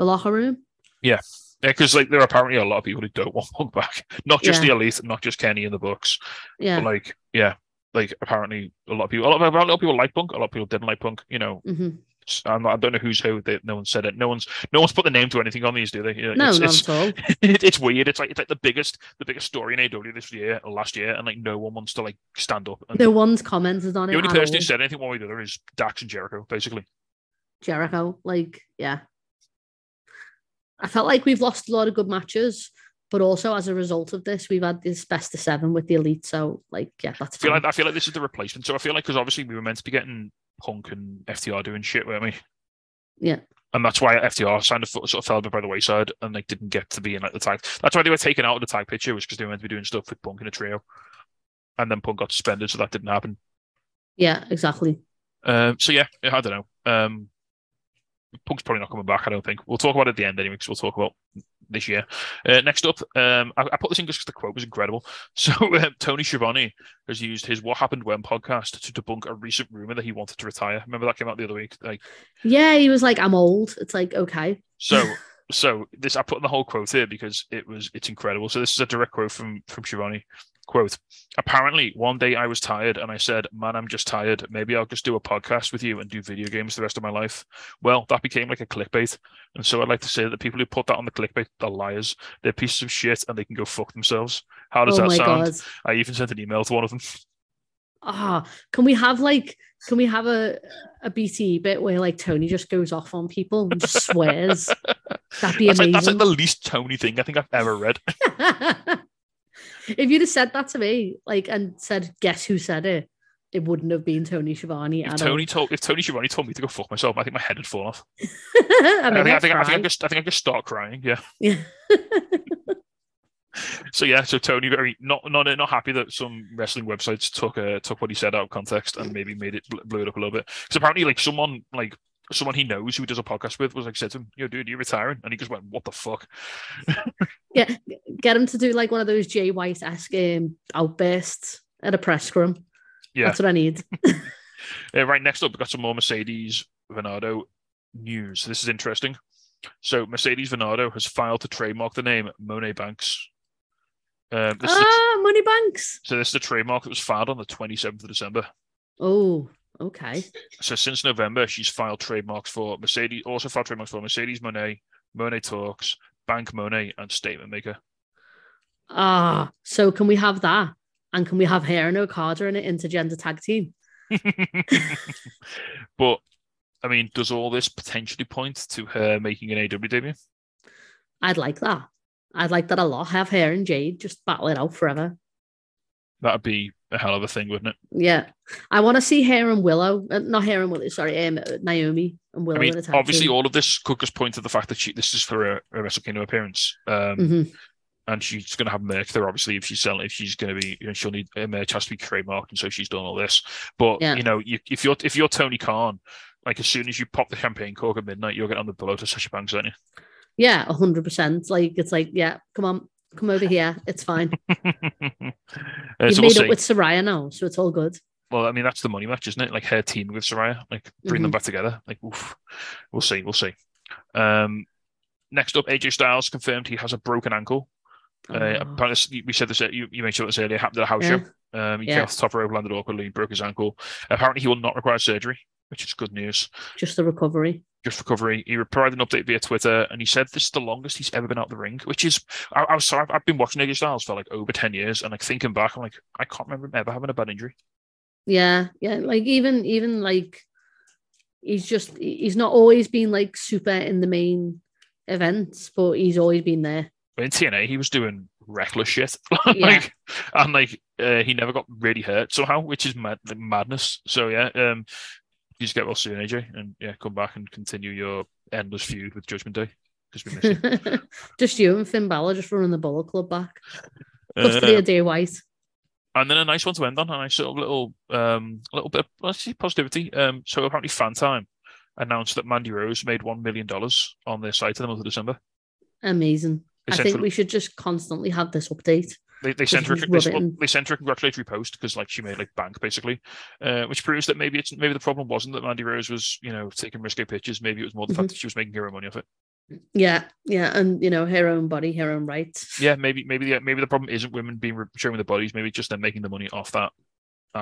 the locker room. Yeah, Yeah, because like there are apparently a lot of people who don't (laughs) want Punk back. Not just Yeah. the elite, not just Kenny in the books. Yeah. But like, yeah, like apparently a lot of people, a lot of, a lot of people like Punk, a lot of people didn't like Punk. You know, hmm not, I don't know who's who. They, no one said it. No one's, no one's put the name to anything on these, do they? Know, No, it's, not it's, at all. (laughs) it, it's weird. It's like it's like the biggest, the biggest story in AW this year, or last year, and like no one wants to like stand up. And No one's commented on it. the only person who said anything one way or the other is Dax and Jericho, basically. Jericho. Like, yeah. I felt like we've lost a lot of good matches, but also as a result of this, we've had this best of seven with the elite. So, like, yeah, that's I feel like I feel like this is the replacement. So I feel like because obviously we were meant to be getting Punk and FTR doing shit, weren't we? Yeah. And that's why FTR signed a foot, sort of fell a bit by the wayside and like didn't get to be in like the tag. That's why they were taken out of the tag picture was because they were meant to be doing stuff with Punk in a trio, and then Punk got suspended, so that didn't happen. Yeah, exactly. Um, so yeah, I don't know. Um, Punk's probably not coming back. I don't think. We'll talk about it at the end anyway, because we'll talk about this year. Uh, next up, um, I, I put this in just because the quote was incredible. (laughs) So um, Tony Schiavone has used his "What Happened When" podcast to debunk a recent rumor that he wanted to retire. Remember that came out the other week. Like Yeah, he was like, I'm old. It's like, okay. so. (laughs) So this I put in the whole quote here because it was it's incredible. So this is a direct quote from from Schiavone. Quote, apparently one day I was tired and I said, Man, I'm just tired. Maybe I'll just do a podcast with you and do video games the rest of my life. Well, that became like a clickbait. And so I'd like to say that the people who put that on the clickbait, they're liars. They're pieces of shit and they can go fuck themselves. How does oh that sound? god. I even sent an email to one of them. Ah, can we have like can we have a a BTE bit where like Tony just goes off on people and just swears? (laughs) That'd be That's like, amazing. that's like the least Tony thing I think I've ever read. (laughs) if you'd have said that to me, like, and said, "Guess who said it?" It wouldn't have been Tony Schiavone. If Tony told if Tony Schiavone told me to go fuck myself, I think my head would fall off. (laughs) I, I, think, I, think, I, think I, just, I think I just start crying. Yeah. Yeah. (laughs) So yeah, so Tony very not not not happy that some wrestling websites took uh, took what he said out of context and maybe made it bl- blew it up a little bit. Because apparently, like someone like someone he knows who he does a podcast with was like said to him, "Yo, dude, you're retiring," and he just went, "What the fuck?" (laughs) Yeah, get him to do like one of those Jay White esque um, outbursts at a press scrum. Yeah. That's what I need. (laughs) (laughs) Uh, right next up, we've got some more Mercedes Varnado news. This is interesting. So Mercedes Varnado has filed to trademark the name Moné Banks. Um, this is a, ah, money banks. so this is a trademark that was filed on the 27th of December. Oh, okay. So since November, she's filed trademarks for Mercedes, also filed trademarks for Mercedes Moné, Moné Talks, Bank Moné, and Statement Maker. Ah, so can we have that? And can we have Hair and Okada in an intergender tag team? (laughs) but I mean, does all this potentially point to her making an AW debut? I'd like that. I'd like that a lot. Have Hair and Jade just battle it out forever. That'd be a hell of a thing, wouldn't it? Yeah, I want to see Hair and Willow. Uh, not Hair and Willow. Sorry, um, Naomi and Willow I mean, obviously, team. all of this could just point to the fact that she this is for a, a Wrestle Kingdom appearance, um, Mhm. and she's going to have merch there. Obviously, if she's selling, if she's going to be, you know, she'll need a merch has to be trademarked, and so she's done all this. But Yeah. you know, you, if you're if you're Tony Khan, like as soon as you pop the champagne cork at midnight, you're getting on the below to Sasha Banks, aren't you? Yeah, a hundred percent. Like it's like, yeah, come on, come over here. It's fine. (laughs) Uh, You've so made see. up with Soraya now, so it's all good. Well, I mean, that's the money match, isn't it? Like her team with Soraya, like bring them back together. Like, oof. We'll see. We'll see. Um, next up, AJ Styles confirmed he has a broken ankle. Uh, Oh. apparently, we said this. You, you mentioned this earlier. Happened at a house Yeah. show. Um, he Yeah. came off the top rope, landed awkwardly, broke his ankle. Apparently, he will not require surgery, which is good news. Just the recovery. Just recovery. He provided an update via Twitter, and he said this is the longest he's ever been out of the ring. Which is, I, I was sorry, I've, been watching AJ Styles for like over ten years, and like thinking back, I'm like, I can't remember him ever having a bad injury. Yeah, yeah. Like even even like he's just he's not always been like super in the main events, but he's always been there. But in TNA, he was doing reckless shit, (laughs) Yeah. like, and like uh, he never got really hurt somehow, which is mad, like, madness. So yeah, um, you just get well soon, AJ, and yeah, come back and continue your endless feud with Judgment Day because we miss you. (laughs) just you and Finn Balor just running the Bullet Club back. Custody Uh, of Jay White. and then a nice one to end on, a nice of little, um, a little bit of see positivity. Um, so apparently, FanTime announced that Mandy Rose made one million dollars on their site in the month of December. Amazing. I think we should just constantly have this update. They, they sent her they, rub it in. they sent her a congratulatory post because like she made like bank basically, uh, which proves that maybe it's maybe the problem wasn't that Mandy Rose was you know taking risky pictures. Maybe it was more the Mhm. fact that she was making her own money off it. Yeah, yeah, and you know, her own body, her own rights. Yeah, maybe maybe the maybe the problem isn't women being re- showing their bodies. Maybe just them making the money off that.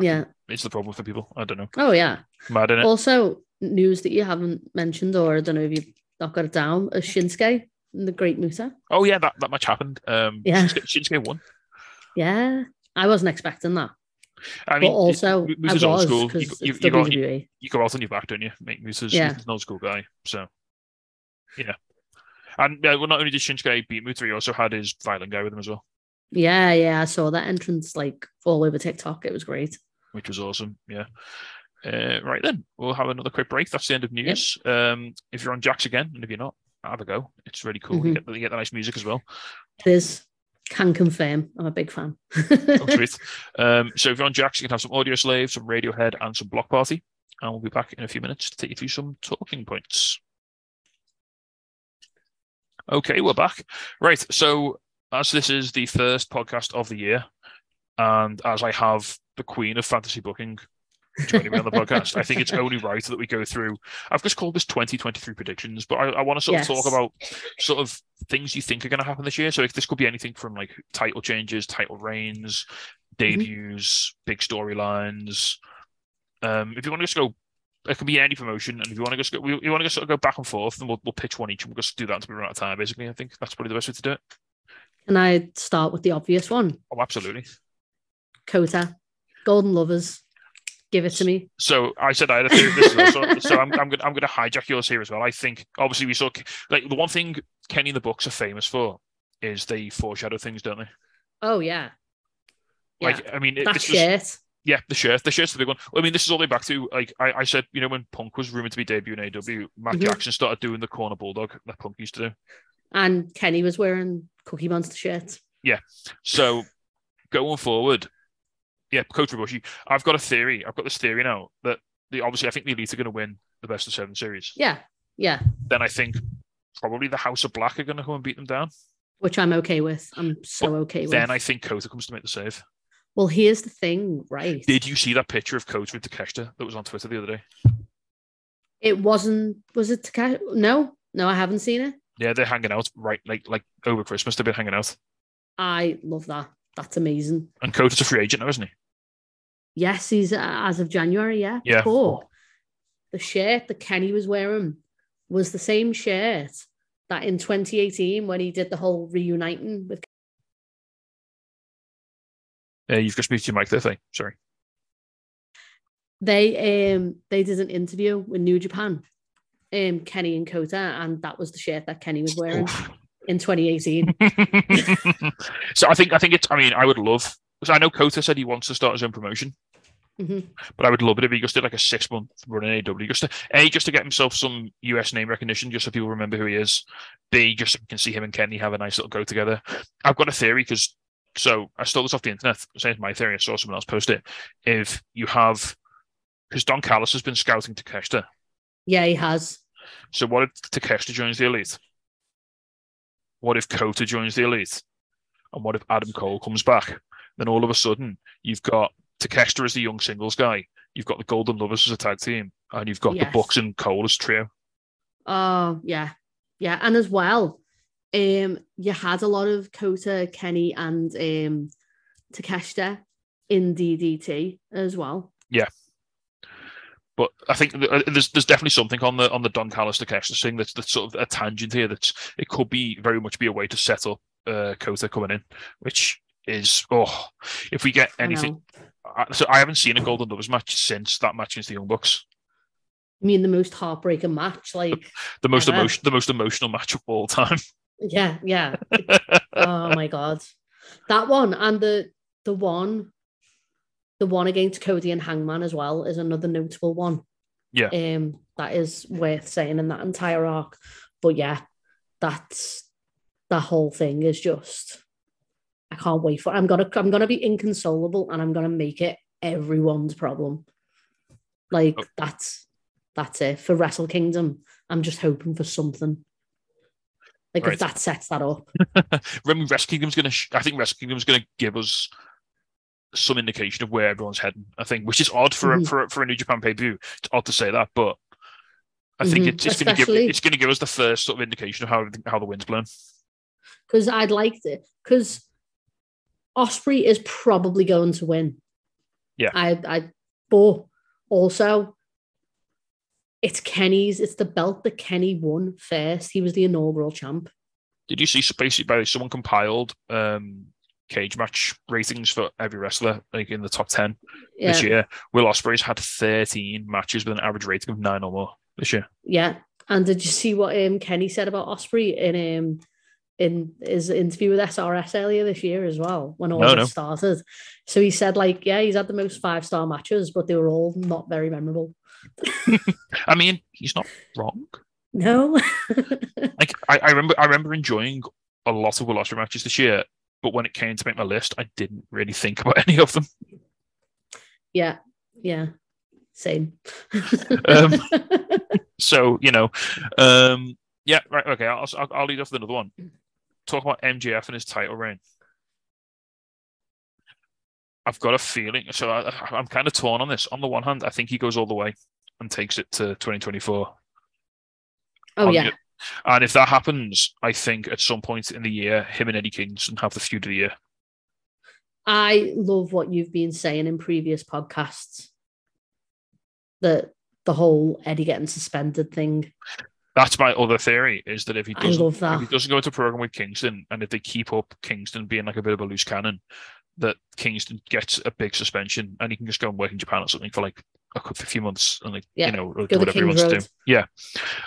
Yeah. it's the problem for people. I don't know. Oh yeah. Mad in it. Also, news that you haven't mentioned, or I don't know if you've not got it down, is Shinsuke the Great Muta. oh yeah, that, that match happened. Um, Yeah. Shinsuke, Shinsuke won. Yeah, I wasn't expecting that, I mean, but also it- I Muta's old was school. You, you, you, go, you, you go out on your back, don't you? Make Muta's Yeah. he's an old school guy. So yeah. And uh, well, not only did Shinsuke beat Muta, he also had his violent guy with him as well. Yeah, yeah, I saw that entrance like all over TikTok. It was great. which was awesome. Yeah. Uh, right then, we'll have another quick break. That's the end of news. Um, if you're on Jax again, and if you're not, have a go. It's really cool. You, Mhm. get, the- you get the nice music as well. It is. Can confirm. I'm a big fan. Oh, sweet. (laughs) Um, so if you're on Jax, you can have some Audioslave, some Radiohead, and some Bloc Party. And we'll be back in a few minutes to take you through some talking points. Okay, we're back. Right. So, as this is the first podcast of the year, and as I have the queen of fantasy booking joining me on the podcast, I think it's only right that we go through. I've just called this 2023 predictions, but I, I want to sort of talk about sort of things you think are going to happen this year. So, if this could be anything from like title changes, title reigns, debuts, big storylines. Um, if you want to just go, it can be any promotion, and if you want to just go, we, you want to just sort of go back and forth, and we'll, we'll pitch one each, and we'll just do that until we run out of time. Basically, I think that's probably the best way to do it. Can I start with the obvious one? Oh, absolutely. Kota, Golden Lovers. Give it to me. So I said I had a theory. Also, so I'm, I'm going I'm going to hijack yours here as well. I think obviously we saw like the one thing Kenny and the books are famous for is they foreshadow things, don't they? Oh yeah. Yeah. Like I mean, it, that this was- shirt. Yeah, the shirt. The shirt's the big one. I mean, this is all the way back to like I, I said, you know, when Punk was rumored to be debuting AW, Matt Mhm. Jackson started doing the corner bulldog that Punk used to do. And Kenny was wearing Cookie Monster shirts. Yeah. So going forward, yeah, Kota Ibushi, I've got a theory. I've got this theory now that the obviously I think the Elite are going to win the best of seven series. Yeah, yeah, Then I think probably the House of Black are going to come and beat them down. which I'm okay with. I'm so okay with. Then I think Kota comes to make the save. Well, here's the thing, right? Did you see that picture of Kota with Takeshita that was on Twitter the other day? It wasn't. Was it Takashi? No, no, I haven't seen it. Yeah, they're hanging out right like like over Christmas. They've been hanging out, I love that. That's amazing. and Kota's a free agent now, isn't he? Yes, he's uh, as of January. Yeah. Yeah. But the shirt that Kenny was wearing was the same shirt that in 2018 when he did the whole reuniting with. Uh, you've just moved your mic there, thing. Sorry. They um they did an interview with New Japan, um Kenny and Kota, and that was the shirt that Kenny was wearing in 2018. (laughs) so I think I think it's. I mean, I would love. So I know Kota said he wants to start his own promotion, Mhm. but I would love it if he just did like a six month run in AW, just to a just to get himself some US name recognition, just so people remember who he is. B just so we can see him and Kenny have a nice little go together. I've got a theory because so I stole this off the internet. Saying it's my theory, I saw someone else post it. If you have because Don Callis has been scouting Takeshita, Yeah, he has. so what if Takeshita joins the elite? What if Kota joins the elite? And what if Adam Cole comes back? Then all of a sudden, you've got Takeshita as the young singles guy, you've got the Golden Lovers as a tag team, and you've got Yes. the Bucks and Cole as trio. Oh, yeah. Yeah. And as well, um, you had a lot of Kota, Kenny, and um Takeshita in DDT as well. But I think uh, there's there's definitely something on the on the Don Callis Takeshita thing that's that's sort of a tangent here. That's it could be very much be a way to set up uh, Kota coming in, which is oh, if we get anything. know. I, so I haven't seen a Golden Lovers match since that match against the Young Bucks. I mean, the most heartbreaking match. Like, the most Ever. emotion, the most emotional match of all time. (laughs) yeah, yeah. oh my god, that one and the the one, the one against Cody and Hangman as well is another notable one. Yeah. um, that is worth saying in that entire arc. But yeah, that's that whole thing is just. I can't wait for. I'm gonna. I'm gonna be inconsolable, and I'm gonna make it everyone's problem. Like Oh. that's that's it for Wrestle Kingdom. I'm just hoping for something. Like Right. if that sets that up. (laughs) Remember, Wrestle Kingdom's. Sh- I think Wrestle Kingdom's going to give us some indication of where everyone's heading. I think, which is odd for a, Mhm. for a, for a New Japan pay per view. It's odd to say that, but I think Mhm. it's, it's going to give it's going to give us the first sort of indication of how how the wind's blown. because I'd like to. Because Ospreay is probably going to win. Yeah. I, I, but also, it's Kenny's. It's the belt that Kenny won first. He was the inaugural champ. Did you see basically by someone compiled um, Cagematch ratings for every wrestler like in the top ten Yeah, this year? Will Ospreay's had thirteen matches with an average rating of nine or more this year. yeah. And did you see what um Kenny said about Ospreay in um in his interview with SRS earlier this year as well when all No, this no. started? So he said like, yeah, he's had the most five star matches, but they were all not very memorable. (laughs) (laughs) I mean, he's not wrong. No. Like I, I remember, I remember enjoying a lot of Will Ospreay matches this year, but when it came to make my list, I didn't really think about (laughs) any of them. Yeah, yeah, same. Um, (laughs) So you know, um, yeah, right, okay. I'll, I'll I'll lead off with another one. Talk about MJF and his title reign. I've got a feeling. So I, I'm kind of torn on this. On the one hand, I think he goes all the way and takes it to 2024. oh On yeah, the- And if that happens, I think at some point in the year, him and Eddie Kingston have the feud of the year. I love what you've been saying in previous podcasts. That the whole Eddie getting suspended thing. That's my other theory is that if he doesn't, if he doesn't go into a program with Kingston, and if they keep up Kingston being like a bit of a loose cannon, that Kingston gets a big suspension and he can just go and work in Japan or something for like a few months and like Yeah, you know do whatever he wants to do. Yeah,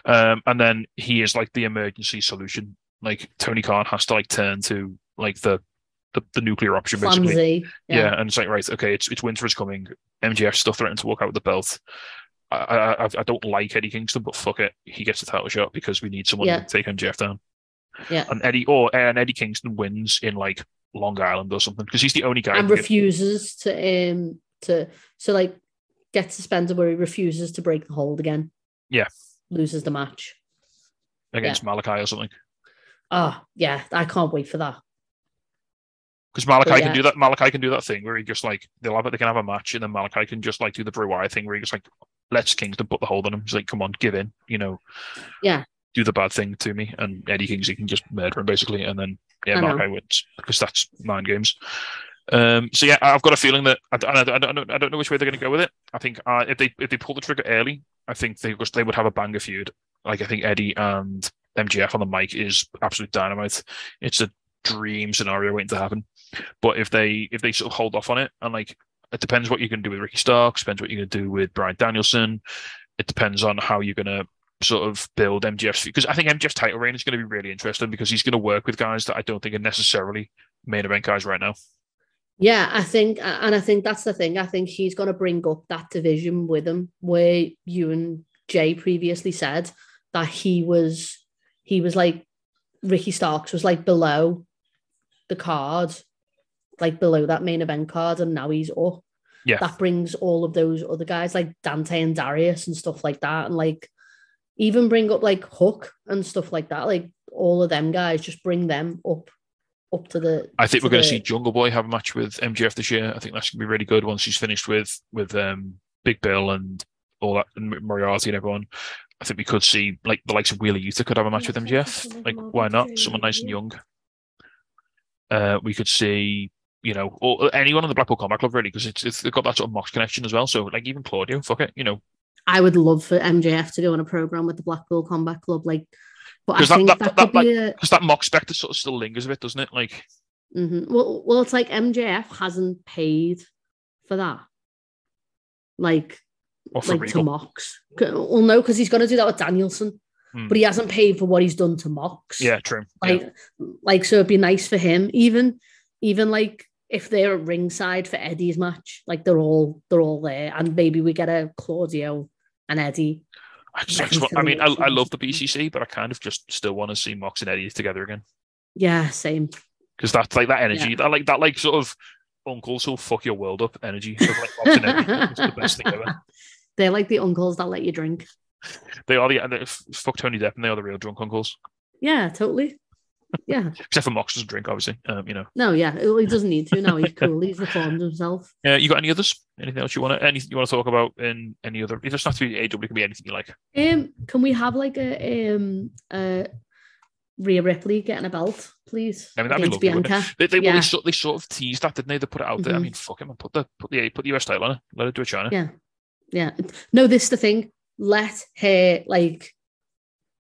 um, and then he is like the emergency solution. Like Tony Khan has to like turn to like the the, the nuclear option basically. Clumsy. Yeah. and it's like right, okay, it's it's winter is coming. MJF still threatened to walk out with the belt. I, I I- don't like Eddie Kingston, but fuck it, he gets the title shot because we need someone Yeah. to take MJF down. Yeah. And Eddie or and Eddie Kingston wins in like Long Island or something because he's the only guy. and can- refuses to um to so like get suspended where he refuses to break the hold again. Yeah. Loses the match. against Malachi or something. Oh yeah, I can't wait for that. Because Malachi But can do that. Malachi can do that thing where he just like they'll have it. They can have a match, and then Malachi can just like do the Bray Wyatt thing where he just like lets Kingston put the hold on him. He's like, "Come on, give in," you know. Yeah. Do the bad thing to me, and Eddie Kingston can just murder him basically, and then yeah. Malachi wins because that's mind games. Um, so yeah, I've got a feeling that I, I, I, don't, know, I don't know which way they're going to go with it. I think uh, if they if they pull the trigger early, I think they they would have a banger feud. Like I think Eddie and MJF on the mic is absolute dynamite. It's a dream scenario waiting to happen. But if they if they sort of hold off on it and like it depends what you're going to do with Ricky Starks, depends what you're going to do with Bryan Danielson. It depends on how you're going to sort of build MJF's because I think MJF's title reign is going to be really interesting because he's going to work with guys that I don't think are necessarily main event guys right now. Yeah, I think, and I think that's the thing. I think he's going to bring up that division with him, where you and Jay previously said that he was, he was like Ricky Starks was like below the card, like below that main event card, and now he's up. Yeah. that brings all of those other guys like Dante and Darius and stuff like that, and like even bring up like Hook and stuff like that. Like all of them guys, just bring them up, up to the. I think we're going to the- see Jungle Boy have a match with MJF this year. I think that's going to be really good once he's finished with with um, Big Bill and all that and Moriarty and everyone. I think we could see like the likes of Wheeler Yuta could have a match with MJF. Like why not? Someone nice and young. Uh, we could see you know or anyone on the Blackpool Combat Club really because it's, it's they've got that sort of Mox connection as well. So like even Claudio, fuck it, you know I would love for MJF to go on a program with the Blackpool Combat Club, like. But I think that- that, that- could be because that Mox spectre sort of still lingers a bit, doesn't it? Like mhm. well. Well, it's like MJF hasn't paid for that, like like to. Mox. Well, no, because he's going to do that with Danielson, Hmm. but he hasn't paid for what he's done to Mox. Yeah, true. Yeah. like like so it'd be nice for him. Even even like if they're at ringside for Eddie's match, like they're all they're all there, and maybe we get a Claudio and Eddie. I, just, I, just want- I mean, I, I love the BCC, but I kind of just still want to see Mox and Eddie together again. Yeah, same. because that's like that energy, Yeah. that like that like sort of uncles who'll fuck your world up energy. Of, like, Mox and Eddie. It's the best thing ever. (laughs) They're like the uncles that let you drink. They are the and they- f- fuck Tony Depp, and they are the real drunk uncles. Yeah, totally. Yeah. (laughs) Except for Mox doesn't drink, obviously. Um, you know. No, yeah. He doesn't need to. No, he's cool. He's reformed himself. (laughs) Uh, you got any others? Anything else you want to anything you want to talk about in any other? It doesn't have to be AW. It can be anything you like. Um, can we have like a um uh Rhea Ripley getting a belt, please? I mean, that'd be lovely. They, they, well, Yeah. they, sort, they sort of teased that, didn't they? They put it out there. I Mhm. mean, fuck him and put the put the put the US title on it. Let it do a Chyna. Yeah. Yeah. No, this is the thing. Let her like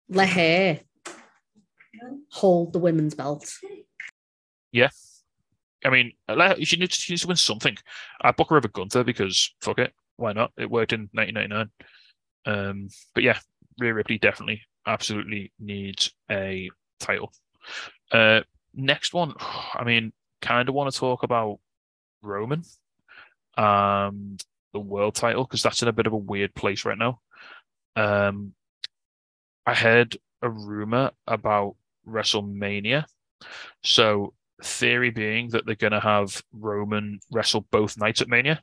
let her hold the women's belt. Yeah. I mean, she needs, she needs to win something. I book her over Gunther because fuck it, why not? It worked in 1999. Um, but yeah, Rhea Ripley definitely, absolutely needs a title. Uh, next one, (sighs) I mean, kind of want to talk about Roman and the world title because that's in a bit of a weird place right now. Um, I heard a rumor about WrestleMania. So theory being that they're going to have Roman wrestle both nights at Mania,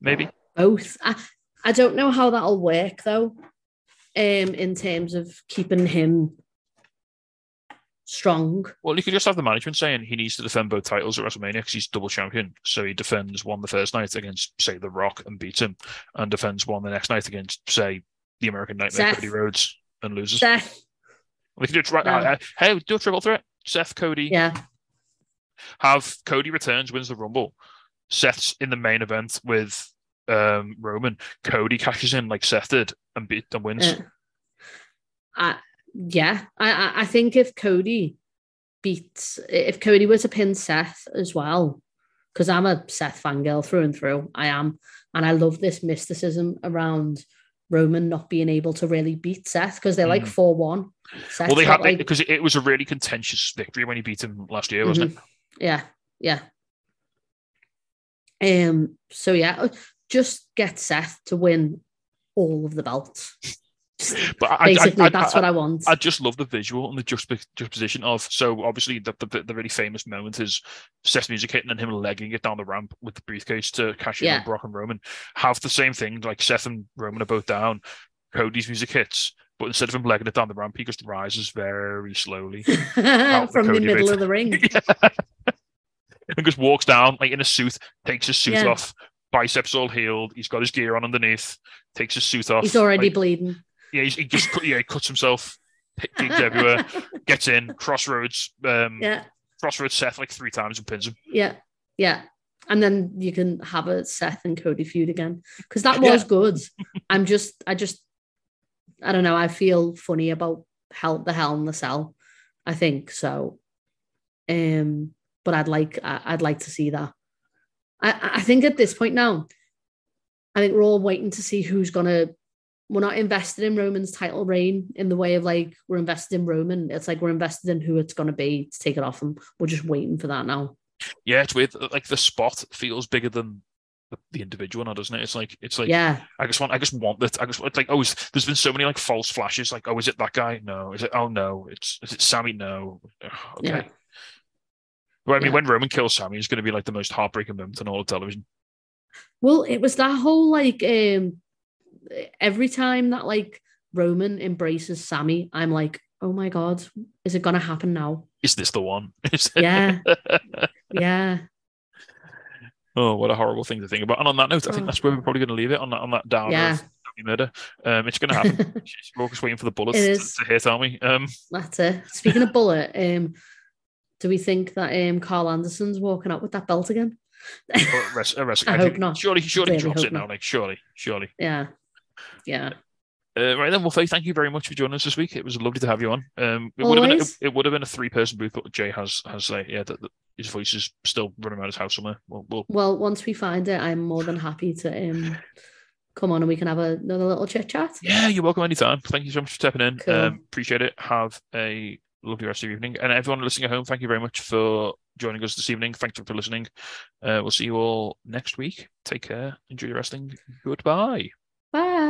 maybe. Both. I, I don't know how that'll work though. Um, in terms of keeping him strong. Well, you could just have the management saying he needs to defend both titles at WrestleMania because he's double champion. So he defends one the first night against, say, The Rock and beats him, and defends one the next night against, say, the American Nightmare, Seth. Cody Rhodes, and loses. Seth. We could do it right. No. uh, hey, do a triple threat. Seth, Cody, Yeah. have Cody returns, wins the Rumble. Seth's in the main event with um, Roman. Cody cashes in like Seth did and beat and wins. Uh, I, yeah, I, I- I think if Cody beats, if Cody were to pin Seth as well, because I'm a Seth fangirl through and through, I am, and I love this mysticism around Roman not being able to really beat Seth because they're like Mm. four one. well, they had because it was a really contentious victory when he beat him last year, wasn't it? Yeah, yeah. Um. So yeah, just get Seth to win all of the belts. (laughs) But I, Basically, I, I, that's what I want. I just love the visual and the juxtap- juxtaposition of so obviously the, the the really famous moment is Seth's music hitting and him legging it down the ramp with the briefcase to cash in Yeah. on Brock and Roman. Have the same thing like Seth and Roman are both down. Cody's music hits, but instead of him legging it down the ramp, he just rises very slowly (laughs) From the Cody middle bit. of the (laughs) ring. and just walks down like in a suit, takes his suit Yeah. off, biceps all healed. He's got his gear on underneath, takes his suit off. He's already like, bleeding. Yeah, he's, he just cut- yeah he cuts himself, gigs everywhere, (laughs) gets in, crossroads, um, yeah, crossroads Seth like three times and pins him. yeah, yeah. And then you can have a Seth and Cody feud again because that (laughs) Yeah. was good. I'm just, I just, I don't know. I feel funny about hell, the Hell in the Cell. I think so. Um, but I'd like, I'd like to see that. I, I think at this point now, I think we're all waiting to see who's gonna. We're not invested in Roman's title reign in the way of like we're invested in Roman. It's like we're invested in who it's gonna be to take it off him. We're just waiting for that now. Yeah, it's weird. Like the spot feels bigger than the, the individual now, doesn't it? It's like it's like yeah, I just want I just want that. I just it's like oh, is, there's been so many like false flashes. Like oh, is it that guy? No. Is it oh no? It's is it Sammy? No. Ugh, Okay. Yeah. Well, I mean, Yeah. when Roman kills Sammy, it's going to be like the most heartbreaking moment in all of television. Well, it was that whole like um every time that like Roman embraces Sammy, I'm like, oh my god, is it gonna happen now? Is this the one? (laughs) Yeah. (laughs) Yeah. oh, what a horrible thing to think about. And on that note, I think Oh. that's where we're probably going to leave it on that on that downer Yeah. of murder. Um, it's going to happen. (laughs) We're just waiting for the bullets to, to hit, aren't we? Um, That's it. Speaking of bullet, um, do we think that um Karl Anderson's walking out with that belt again? or rest, uh, rest, I think- hope not. Surely, surely he drops it now. not. Like surely, surely. yeah. Yeah. Uh, right then, well, Faye, thank you very much for joining us this week. It was lovely to have you on. Um, it would have been a, it would have been a three person booth, but Jay has has uh, yeah, that, that his voice is still running around his house somewhere. We'll, we'll Well, once we find it, I'm more than happy to um come on and we can have a, another little chit chat. yeah, you're welcome anytime. Thank you so much for stepping in. Cool. Um, appreciate it. Have a lovely rest of your evening, and everyone listening at home, thank you very much for joining us this evening. Thanks for listening. Uh, we'll see you all next week. Take care. Enjoy your wrestling. Goodbye. Bye.